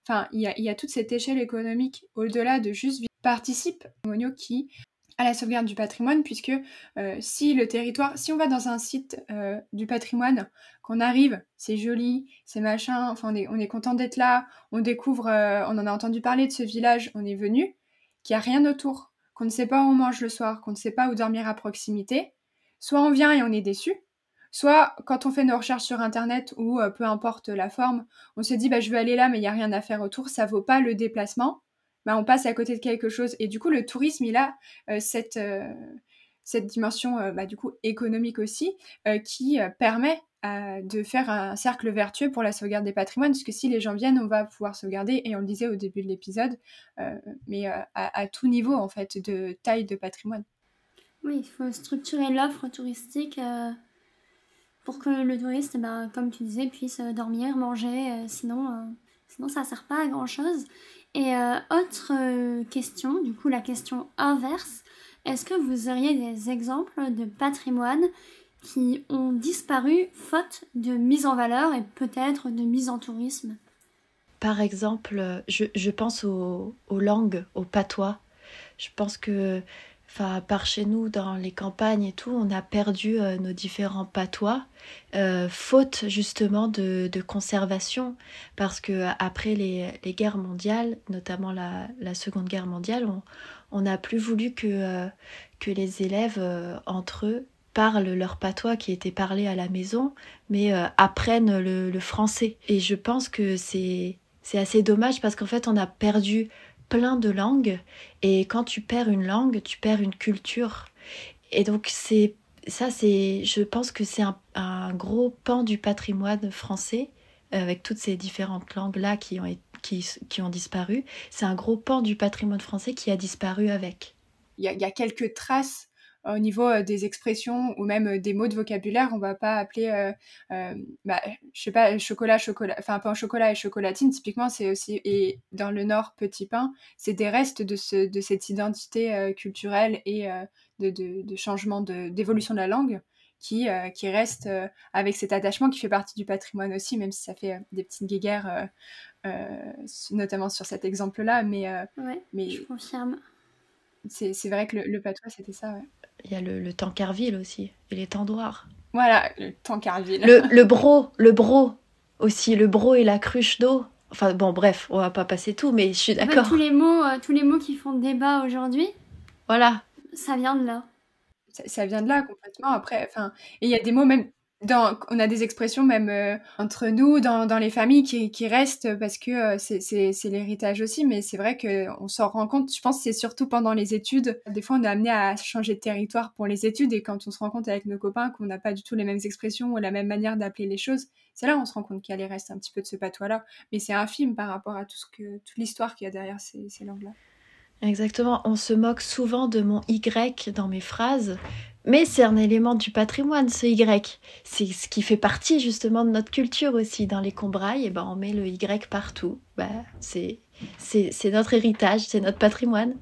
Enfin, il y a, toute cette échelle économique au-delà de juste participe qui à la sauvegarde du patrimoine, puisque si le territoire, si on va dans un site du patrimoine, qu'on arrive, c'est joli, c'est machin, enfin on est, on est content d'être là, on découvre, on en a entendu parler de ce village, on est venu, qu'il n'y a rien autour, qu'on ne sait pas où on mange le soir, qu'on ne sait pas où dormir à proximité, soit on vient et on est déçu, soit quand on fait nos recherches sur internet ou peu importe la forme, on se dit bah je veux aller là mais il n'y a rien à faire autour, ça vaut pas le déplacement bah, on passe à côté de quelque chose. Et du coup, le tourisme, il a euh, cette, euh, cette dimension euh, bah, du coup économique aussi qui permet de faire un cercle vertueux pour la sauvegarde des patrimoines, puisque si les gens viennent, on va pouvoir sauvegarder, et on le disait au début de l'épisode, mais à, tout niveau en fait de taille de patrimoine. Oui, il faut structurer l'offre touristique pour que le touriste, bah, comme tu disais, puisse dormir, manger, sinon, sinon ça ne sert pas à grand chose. Et euh, autre euh, question, du coup la question inverse, est-ce que vous auriez des exemples de patrimoine qui ont disparu faute de mise en valeur et peut-être de mise en tourisme? Par exemple, je, pense aux, aux, langues, aux patois. Je pense que Enfin, par chez nous, dans les campagnes et tout, on a perdu euh, nos différents patois, euh, faute justement de, conservation, parce que après les, guerres mondiales, notamment la, Seconde Guerre mondiale, on n'a plus voulu que, euh, que les élèves entre eux parlent leur patois qui était parlé à la maison, mais apprennent le, le, français. Et je pense que c'est assez dommage parce qu'en fait, on a perdu plein de langues et quand tu perds une langue, tu perds une culture. Et donc c'est ça, c'est, je pense que c'est un, gros pan du patrimoine français euh, avec toutes ces différentes langues là qui ont qui, ont disparu. C'est un gros pan du patrimoine français qui a disparu avec. Il y a quelques traces au niveau euh, des expressions ou même euh, des mots de vocabulaire, on va pas appeler, euh, bah, je sais pas, chocolat, chocolat, enfin pain au chocolat et chocolatine, typiquement, c'est aussi, et dans le Nord, petit pain, c'est des restes de, ce, de cette identité culturelle et de, de, de, changement, d'évolution de, la langue qui, qui reste avec cet attachement qui fait partie du patrimoine aussi, même si ça fait des petites guéguerres, notamment sur cet exemple-là, mais, ouais, mais je confirme. C'est vrai que le, le patois, c'était ça, ouais. Il y a le, le Tancarville aussi, et les Tendoirs. Voilà, le Tancarville. Le, le bro, le bro aussi, le bro et la cruche d'eau. Enfin bon, bref, on va pas passer tout, mais je suis d'accord. tous les mots, euh, tous les mots qui font débat aujourd'hui. Voilà. Ça vient de là. Ça, ça, vient de là complètement. Après, enfin, et il y a des mots même on a des expressions même euh, entre nous, dans, dans, les familles, qui, qui restent parce que euh, c'est l'héritage aussi. Mais c'est vrai qu'on s'en rend compte. Je pense que c'est surtout pendant les études. Des fois, on est amené à changer de territoire pour les études. Et quand on se rend compte avec nos copains qu'on n'a pas du tout les mêmes expressions ou la même manière d'appeler les choses, c'est là on se rend compte qu'il y a les restes un petit peu de ce patois-là. Mais c'est infime par rapport à tout ce que, toute l'histoire qu'il y a derrière ces, ces langues-là. Exactement, on se moque souvent de mon Y dans mes phrases, mais c'est un élément du patrimoine, ce Y. C'est ce qui fait partie justement de notre culture aussi. Dans les combrailles, et eh ben, on met le Y partout. Bah, c'est, notre héritage, c'est notre patrimoine.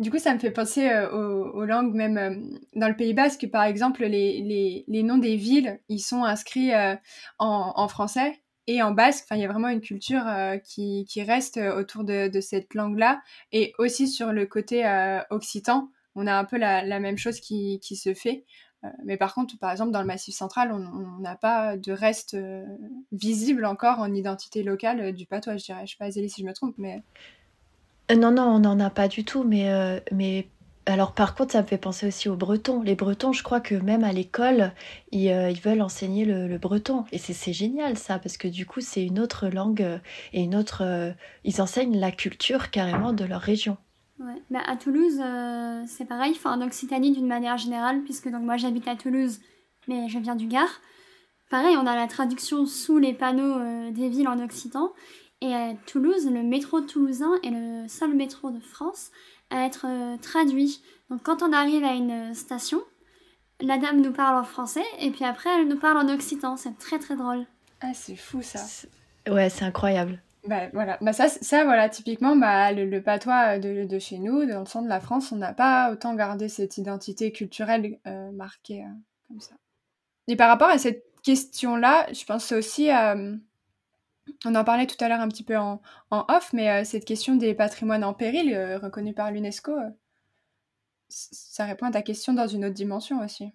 Du coup, ça me fait penser euh, aux, langues, même euh, dans le Pays Basque, par exemple, les, noms des villes, ils sont inscrits euh, en, français et en basque. Il y a vraiment une culture qui, reste autour de, cette langue-là. Et aussi sur le côté occitan, on a un peu la, même chose qui, se fait. Euh, mais par contre, par exemple, dans le Massif central, on n'a pas de reste euh, visible encore en identité locale euh, du patois, je dirais. Je sais pas, Zélie, si je me trompe, mais... non, non, on n'en a pas du tout, mais alors par contre, ça me fait penser aussi aux Bretons. Les Bretons, je crois que même à l'école, ils, veulent enseigner le, breton. Et c'est génial ça, parce que du coup, c'est une autre langue et une autre... ils enseignent la culture carrément de leur région. Ouais. Bah, à Toulouse, euh, c'est pareil, en Occitanie d'une manière générale, puisque donc moi j'habite à Toulouse, mais je viens du Gard. Pareil, on a la traduction sous les panneaux euh, des villes en occitan. Et à Toulouse, le métro toulousain est le seul métro de France à être euh, traduit. Donc quand on arrive à une station, la dame nous parle en français et puis après elle nous parle en occitan. C'est très très drôle. Ah, c'est fou ça. Ouais, c'est incroyable. Bah, voilà, bah, ça, ça voilà, typiquement, bah, le, patois de, de, chez nous, dans le centre de la France, on n'a pas autant gardé cette identité culturelle euh, marquée euh, comme ça. Et par rapport à cette question-là, je pense aussi à, on en parlait tout à l'heure un petit peu en, off, mais cette question des patrimoines en péril reconnus par l'UNESCO, ça répond à ta question dans une autre dimension aussi.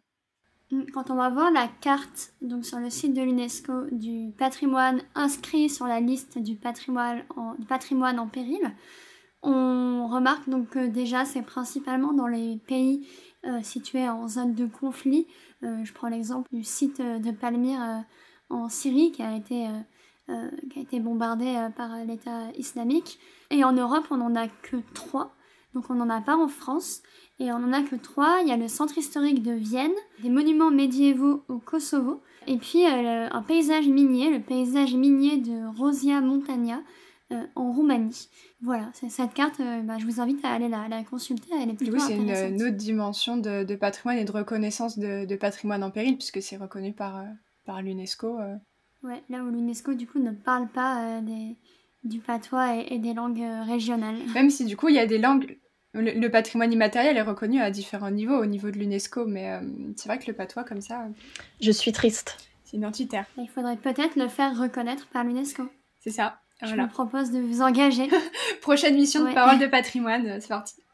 Mm, quand on va voir la carte donc sur le site de l'UNESCO du patrimoine inscrit sur la liste du patrimoine en, patrimoine en péril, on remarque donc que déjà c'est principalement dans les pays euh, situés en zone de conflit. Euh, je prends l'exemple du site de Palmyre euh, en Syrie qui a été, qui a été bombardé par l'État islamique. Et en Europe, on n'en a que trois. Donc on n'en a pas en France. Et on n'en a que trois. Il y a le centre historique de Vienne, des monuments médiévaux au Kosovo, et puis euh, un paysage minier, le paysage minier de Rosia Montagna euh, en Roumanie. Voilà, cette carte, euh, bah, je vous invite à aller la, consulter. Elle est plutôt c'est une, autre dimension de, patrimoine et de reconnaissance de, patrimoine en péril, puisque c'est reconnu par, par l'UNESCO. Ouais, là où l'UNESCO, du coup, ne parle pas des, du patois et, des langues régionales. Même si, du coup, il y a des langues le, patrimoine immatériel est reconnu à différents niveaux, au niveau de l'UNESCO, mais euh, c'est vrai que le patois, comme ça. Euh, Je suis triste. C'est identitaire. Il faudrait peut-être le faire reconnaître par l'UNESCO. C'est ça. Je vous propose de vous engager. Prochaine mission de Parole de patrimoine, euh, c'est parti.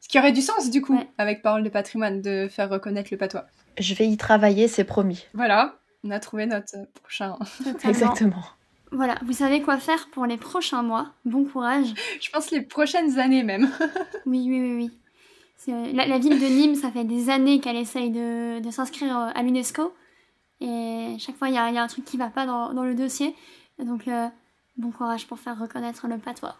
Ce qui aurait du sens, du coup, avec Parole de patrimoine, de faire reconnaître le patois. Je vais y travailler, c'est promis. Voilà, on a trouvé notre prochain. Exactement. Voilà, vous savez quoi faire pour les prochains mois. Bon courage. Je pense les prochaines années même. oui, oui, oui, oui. Euh, la, ville de Nîmes, ça fait des années qu'elle essaye de, s'inscrire euh, à l'UNESCO. Et chaque fois, il y a, un truc qui va pas dans, le dossier. donc, euh, bon courage pour faire reconnaître le patois.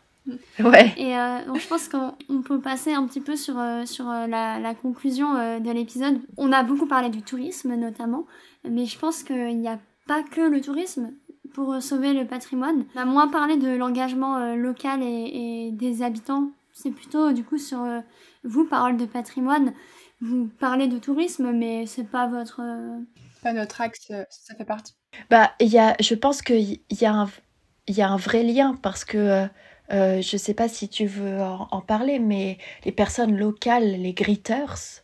Ouais. Et donc, je pense qu'on peut passer un petit peu sur, sur la, conclusion de l'épisode. On a beaucoup parlé du tourisme notamment, mais je pense qu'il n'y a pas que le tourisme pour euh, sauver le patrimoine. On a moins parlé de l'engagement euh, local et, des habitants. C'est plutôt du coup sur euh, vous, parole de patrimoine. Vous parlez de tourisme, mais c'est pas votre. Pas notre axe, ça fait partie. Bah, y a, je pense qu'il y, a un, y a un vrai lien parce que euh, je sais pas si tu veux en, parler, mais les personnes locales, les greeters,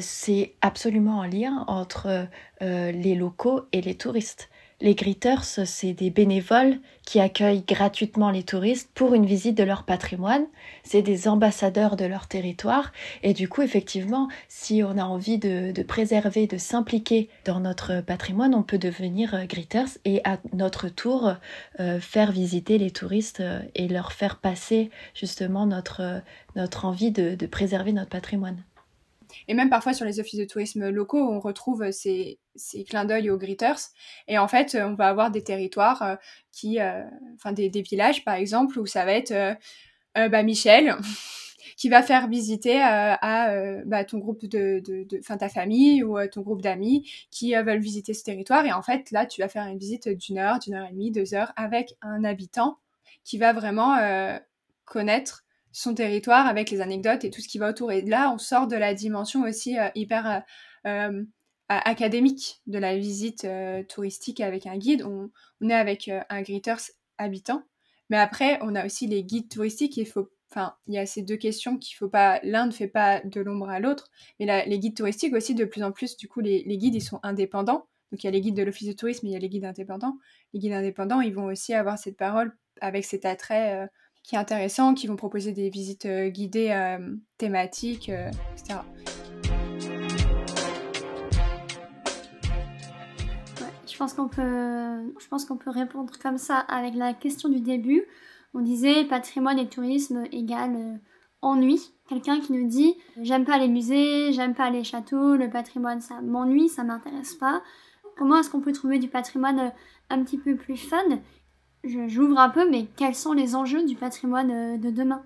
c'est absolument un lien entre les locaux et les touristes. Les Greeters, c'est des bénévoles qui accueillent gratuitement les touristes pour une visite de leur patrimoine. C'est des ambassadeurs de leur territoire. Et du coup, effectivement, si on a envie de, préserver, de s'impliquer dans notre patrimoine, on peut devenir euh, Greeters et à notre tour euh, faire visiter les touristes euh, et leur faire passer justement notre, notre envie de préserver notre patrimoine. Et même parfois sur les offices de tourisme locaux, on retrouve ces, ces clins d'œil aux greeters. Et en fait, on va avoir des territoires euh, qui, euh, enfin des, villages par exemple, où ça va être euh, bah, Michel qui va faire visiter à bah, ton groupe de, de, fin ta famille ou ton groupe d'amis qui veulent visiter ce territoire. Et en fait, là, tu vas faire une visite d'une heure, d'une heure et demie, deux heures avec un habitant qui va vraiment connaître son territoire avec les anecdotes et tout ce qui va autour. Et là, on sort de la dimension aussi euh, hyper euh, euh, académique de la visite touristique avec un guide. On, est avec un greeters habitant. Mais après, on a aussi les guides touristiques. Il faut, enfin, il y a ces deux questions qu'il faut pas. L'un ne fait pas de l'ombre à l'autre. Mais les guides touristiques aussi, de plus en plus, du coup, les, les guides, ils sont indépendants. Donc il y a les guides de l'office de tourisme, il y a les guides indépendants. Les guides indépendants, ils vont aussi avoir cette parole avec cet attrait qui est intéressant, qui vont proposer des visites euh, guidées euh, thématiques, euh, etc. je pense qu'on peut, je pense qu'on peut répondre comme ça avec la question du début. On disait patrimoine et tourisme égale ennui. Quelqu'un qui nous dit j'aime pas les musées, j'aime pas les châteaux, le patrimoine ça m'ennuie, ça m'intéresse pas. Comment est-ce qu'on peut trouver du patrimoine un petit peu plus fun? J'ouvre un peu, mais quels sont les enjeux du patrimoine euh, de demain?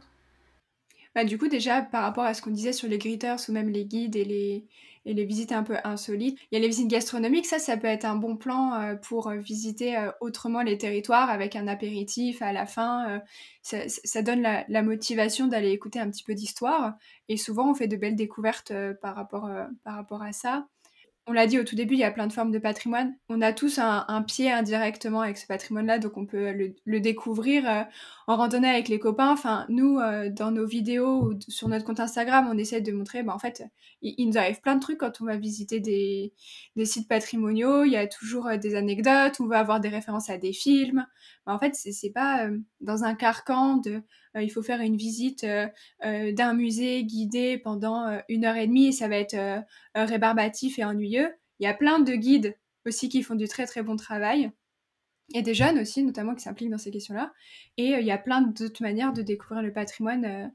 Bah, Du coup, déjà, par rapport à ce qu'on disait sur les greeters ou même les guides et les, et les visites un peu insolites, il y a les visites gastronomiques, ça, ça peut être un bon plan euh, pour euh, visiter autrement les territoires avec un apéritif à la fin. Ça, donne la, motivation d'aller écouter un petit peu d'histoire et souvent on fait de belles découvertes par, rapport, par rapport à ça. On l'a dit au tout début, il y a plein de formes de patrimoine. On a tous un, pied indirectement avec ce patrimoine-là, donc on peut le, découvrir euh, en randonnée avec les copains. Enfin, nous, euh, dans nos vidéos ou sur notre compte Instagram, on essaie de montrer, bah, en fait, il, nous arrive plein de trucs quand on va visiter des, sites patrimoniaux. Il y a toujours euh, des anecdotes, on va avoir des références à des films. Bah, en fait, c'est pas dans un carcan de il faut faire une visite d'un musée guidé pendant une heure et demie et ça va être rébarbatif et ennuyeux. Il y a plein de guides aussi qui font du très très bon travail. Et des jeunes aussi, notamment, qui s'impliquent dans ces questions-là. Et il y a plein d'autres manières de découvrir le patrimoine,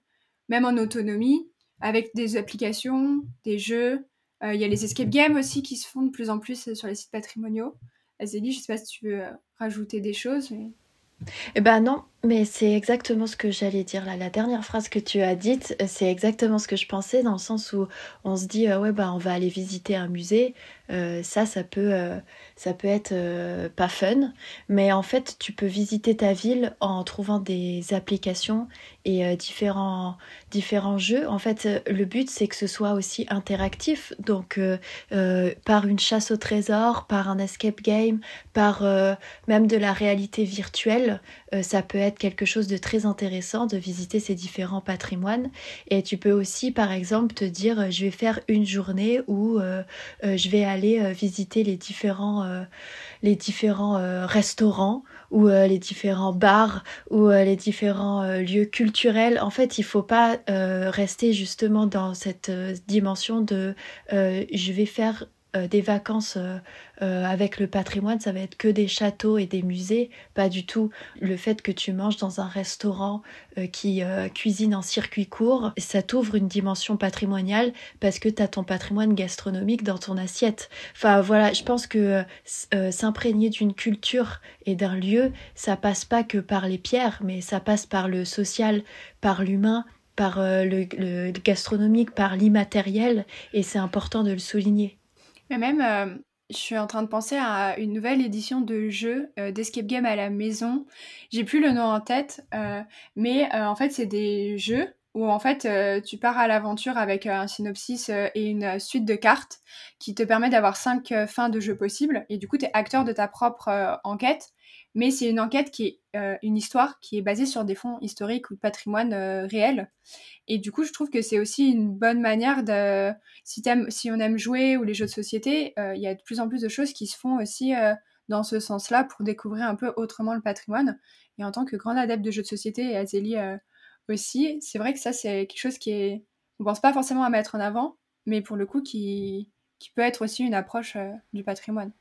même en autonomie, avec des applications, des jeux. Il y a les escape games aussi qui se font de plus en plus sur les sites patrimoniaux. Azélie, je ne sais pas si tu veux rajouter des choses. Eh ben non, mais c'est exactement ce que j'allais dire là. La dernière phrase que tu as dite, c'est exactement ce que je pensais dans le sens où on se dit ouais bah on va aller visiter un musée. Euh, ça, ça peut, euh, ça peut être euh, pas fun, mais en fait, tu peux visiter ta ville en trouvant des applications et différents, différents jeux. En fait, le but, c'est que ce soit aussi interactif, donc par une chasse au trésor, par un escape game, par même de la réalité virtuelle, ça peut être quelque chose de très intéressant de visiter ces différents patrimoines. Et tu peux aussi, par exemple, te dire, je vais faire une journée où je vais aller euh, visiter les différents, euh, les différents euh, restaurants ou les différents bars ou les différents lieux culturels. En fait, il faut pas rester justement dans cette dimension de je vais faire euh, des vacances euh, euh, avec le patrimoine, ça va être que des châteaux et des musées, pas du tout. Le fait que tu manges dans un restaurant qui cuisine en circuit court, ça t'ouvre une dimension patrimoniale parce que tu as ton patrimoine gastronomique dans ton assiette. Enfin voilà, je pense que s'imprégner d'une culture et d'un lieu, ça passe pas que par les pierres, mais ça passe par le social, par l'humain, par le gastronomique, par l'immatériel, et c'est important de le souligner. Mais même, euh, je suis en train de penser à une nouvelle édition de jeu euh, d'escape game à la maison. J'ai plus le nom en tête, euh, mais en fait, c'est des jeux où en fait tu pars à l'aventure avec un synopsis et une suite de cartes qui te permet d'avoir cinq fins de jeu possibles. Et du coup, tu es acteur de ta propre enquête mais c'est une enquête qui est euh, une histoire qui est basée sur des fonds historiques ou de patrimoine euh, réel. Et du coup, je trouve que c'est aussi une bonne manière de, si, on aime jouer ou les jeux de société, euh, il y a de plus en plus de choses qui se font aussi dans ce sens-là pour découvrir un peu autrement le patrimoine. Et en tant que grande adepte de jeux de société et Azélie aussi, c'est vrai que ça, c'est quelque chose qui est, on pense pas forcément à mettre en avant, mais pour le coup, qui, qui peut être aussi une approche du patrimoine.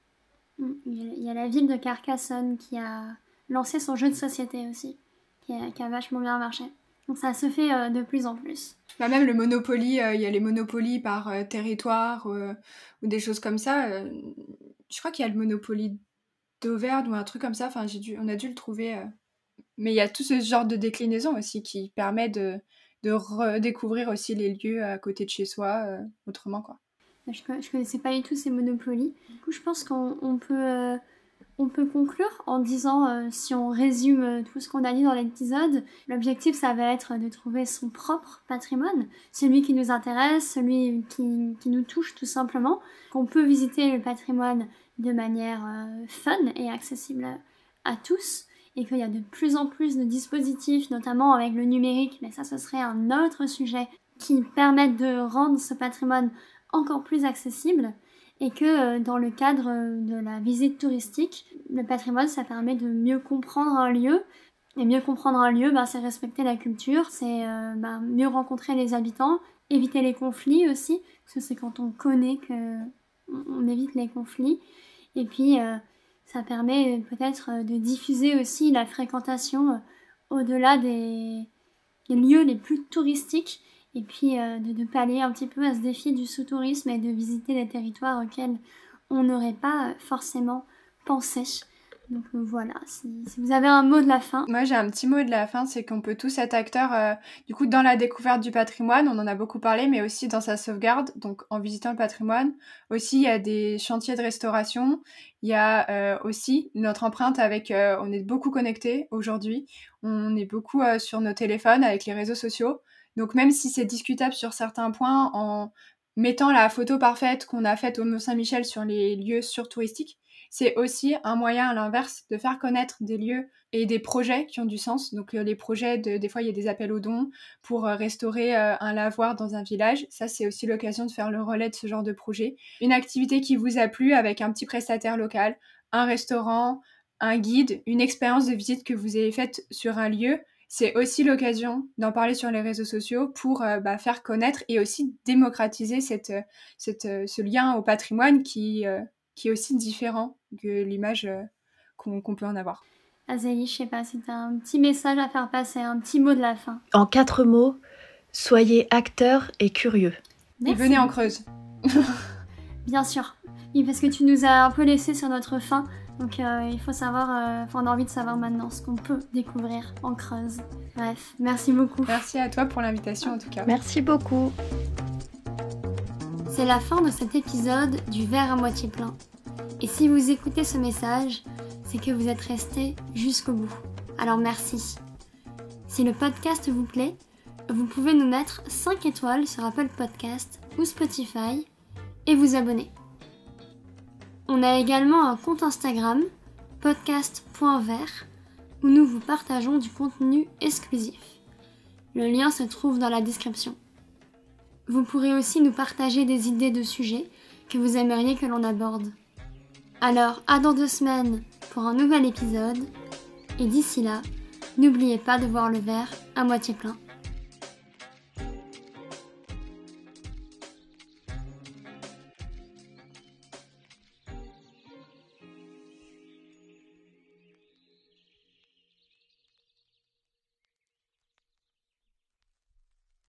Il y a la ville de Carcassonne qui a lancé son jeu de société aussi, qui a, vachement bien marché. Donc ça se fait euh, de plus en plus. Bah même le Monopoly, euh, il y a les Monopoly par euh, territoire ou des choses comme ça. je crois qu'il y a le Monopoly d'Auvergne ou un truc comme ça. Enfin, dû, on a dû le trouver. Mais il y a tout ce genre de déclinaison aussi qui permet de, de redécouvrir aussi les lieux à côté de chez soi autrement quoi. Je, je connaissais pas du tout ces monopolies. Du coup, je pense qu'on peut, euh, on peut conclure en disant, euh, si on résume euh, tout ce qu'on a dit dans l'épisode, l'objectif, ça va être de trouver son propre patrimoine, celui qui nous intéresse, celui qui, qui nous touche tout simplement, qu'on peut visiter le patrimoine de manière fun et accessible à tous et qu'il y a de plus en plus de dispositifs, notamment avec le numérique, mais ça ce serait un autre sujet, qui permettent de rendre ce patrimoine encore plus accessible et que euh, dans le cadre euh, de la visite touristique, le patrimoine, ça permet de mieux comprendre un lieu. Et mieux comprendre un lieu, ben, c'est respecter la culture, c'est ben, mieux rencontrer les habitants, éviter les conflits aussi, parce que c'est quand on connaît que on évite les conflits. Et puis, ça permet peut-être de diffuser aussi la fréquentation au-delà des, des lieux les plus touristiques et puis euh, de, de, pallier un petit peu à ce défi du sous-tourisme et de visiter des territoires auxquels on n'aurait pas forcément pensé. Donc euh, voilà, si, vous avez un mot de la fin. Moi j'ai un petit mot de la fin, c'est qu'on peut tous être acteurs euh, du coup dans la découverte du patrimoine, on en a beaucoup parlé, mais aussi dans sa sauvegarde, donc en visitant le patrimoine. Aussi il y a des chantiers de restauration, il y a aussi notre empreinte avec, on est beaucoup connectés aujourd'hui, on est beaucoup sur nos téléphones avec les réseaux sociaux. Donc même si c'est discutable sur certains points, en mettant la photo parfaite qu'on a faite au Mont-Saint-Michel sur les lieux surtouristiques, c'est aussi un moyen à l'inverse de faire connaître des lieux et des projets qui ont du sens. Donc euh, les projets, de, des fois il y a des appels aux dons pour euh, restaurer euh, un lavoir dans un village. Ça c'est aussi l'occasion de faire le relais de ce genre de projet. Une activité qui vous a plu avec un petit prestataire local, un restaurant, un guide, une expérience de visite que vous avez faite sur un lieu. C'est aussi l'occasion d'en parler sur les réseaux sociaux pour bah, faire connaître et aussi démocratiser cette, cette, ce lien au patrimoine qui, qui est aussi différent que l'image euh, qu'on peut en avoir. Azélie, je sais pas si tu as un petit message à faire passer, un petit mot de la fin. En quatre mots, soyez acteur et curieux. Et venez en Creuse. Bien sûr. Oui, parce que tu nous as un peu laissé sur notre fin. Donc euh, il faut savoir, euh, on a envie de savoir maintenant ce qu'on peut découvrir en Creuse. Bref, merci beaucoup. Merci à toi pour l'invitation en tout cas. Merci beaucoup. C'est la fin de cet épisode du verre à moitié plein. Et si vous écoutez ce message, c'est que vous êtes resté jusqu'au bout. Alors merci. Si le podcast vous plaît, vous pouvez nous mettre 5 étoiles sur Apple Podcast ou Spotify et vous abonner. On a également un compte Instagram, podcast.vert, où nous vous partageons du contenu exclusif. Le lien se trouve dans la description. Vous pourrez aussi nous partager des idées de sujets que vous aimeriez que l'on aborde. Alors, à dans deux semaines pour un nouvel épisode. Et d'ici là, n'oubliez pas de voir le verre à moitié plein.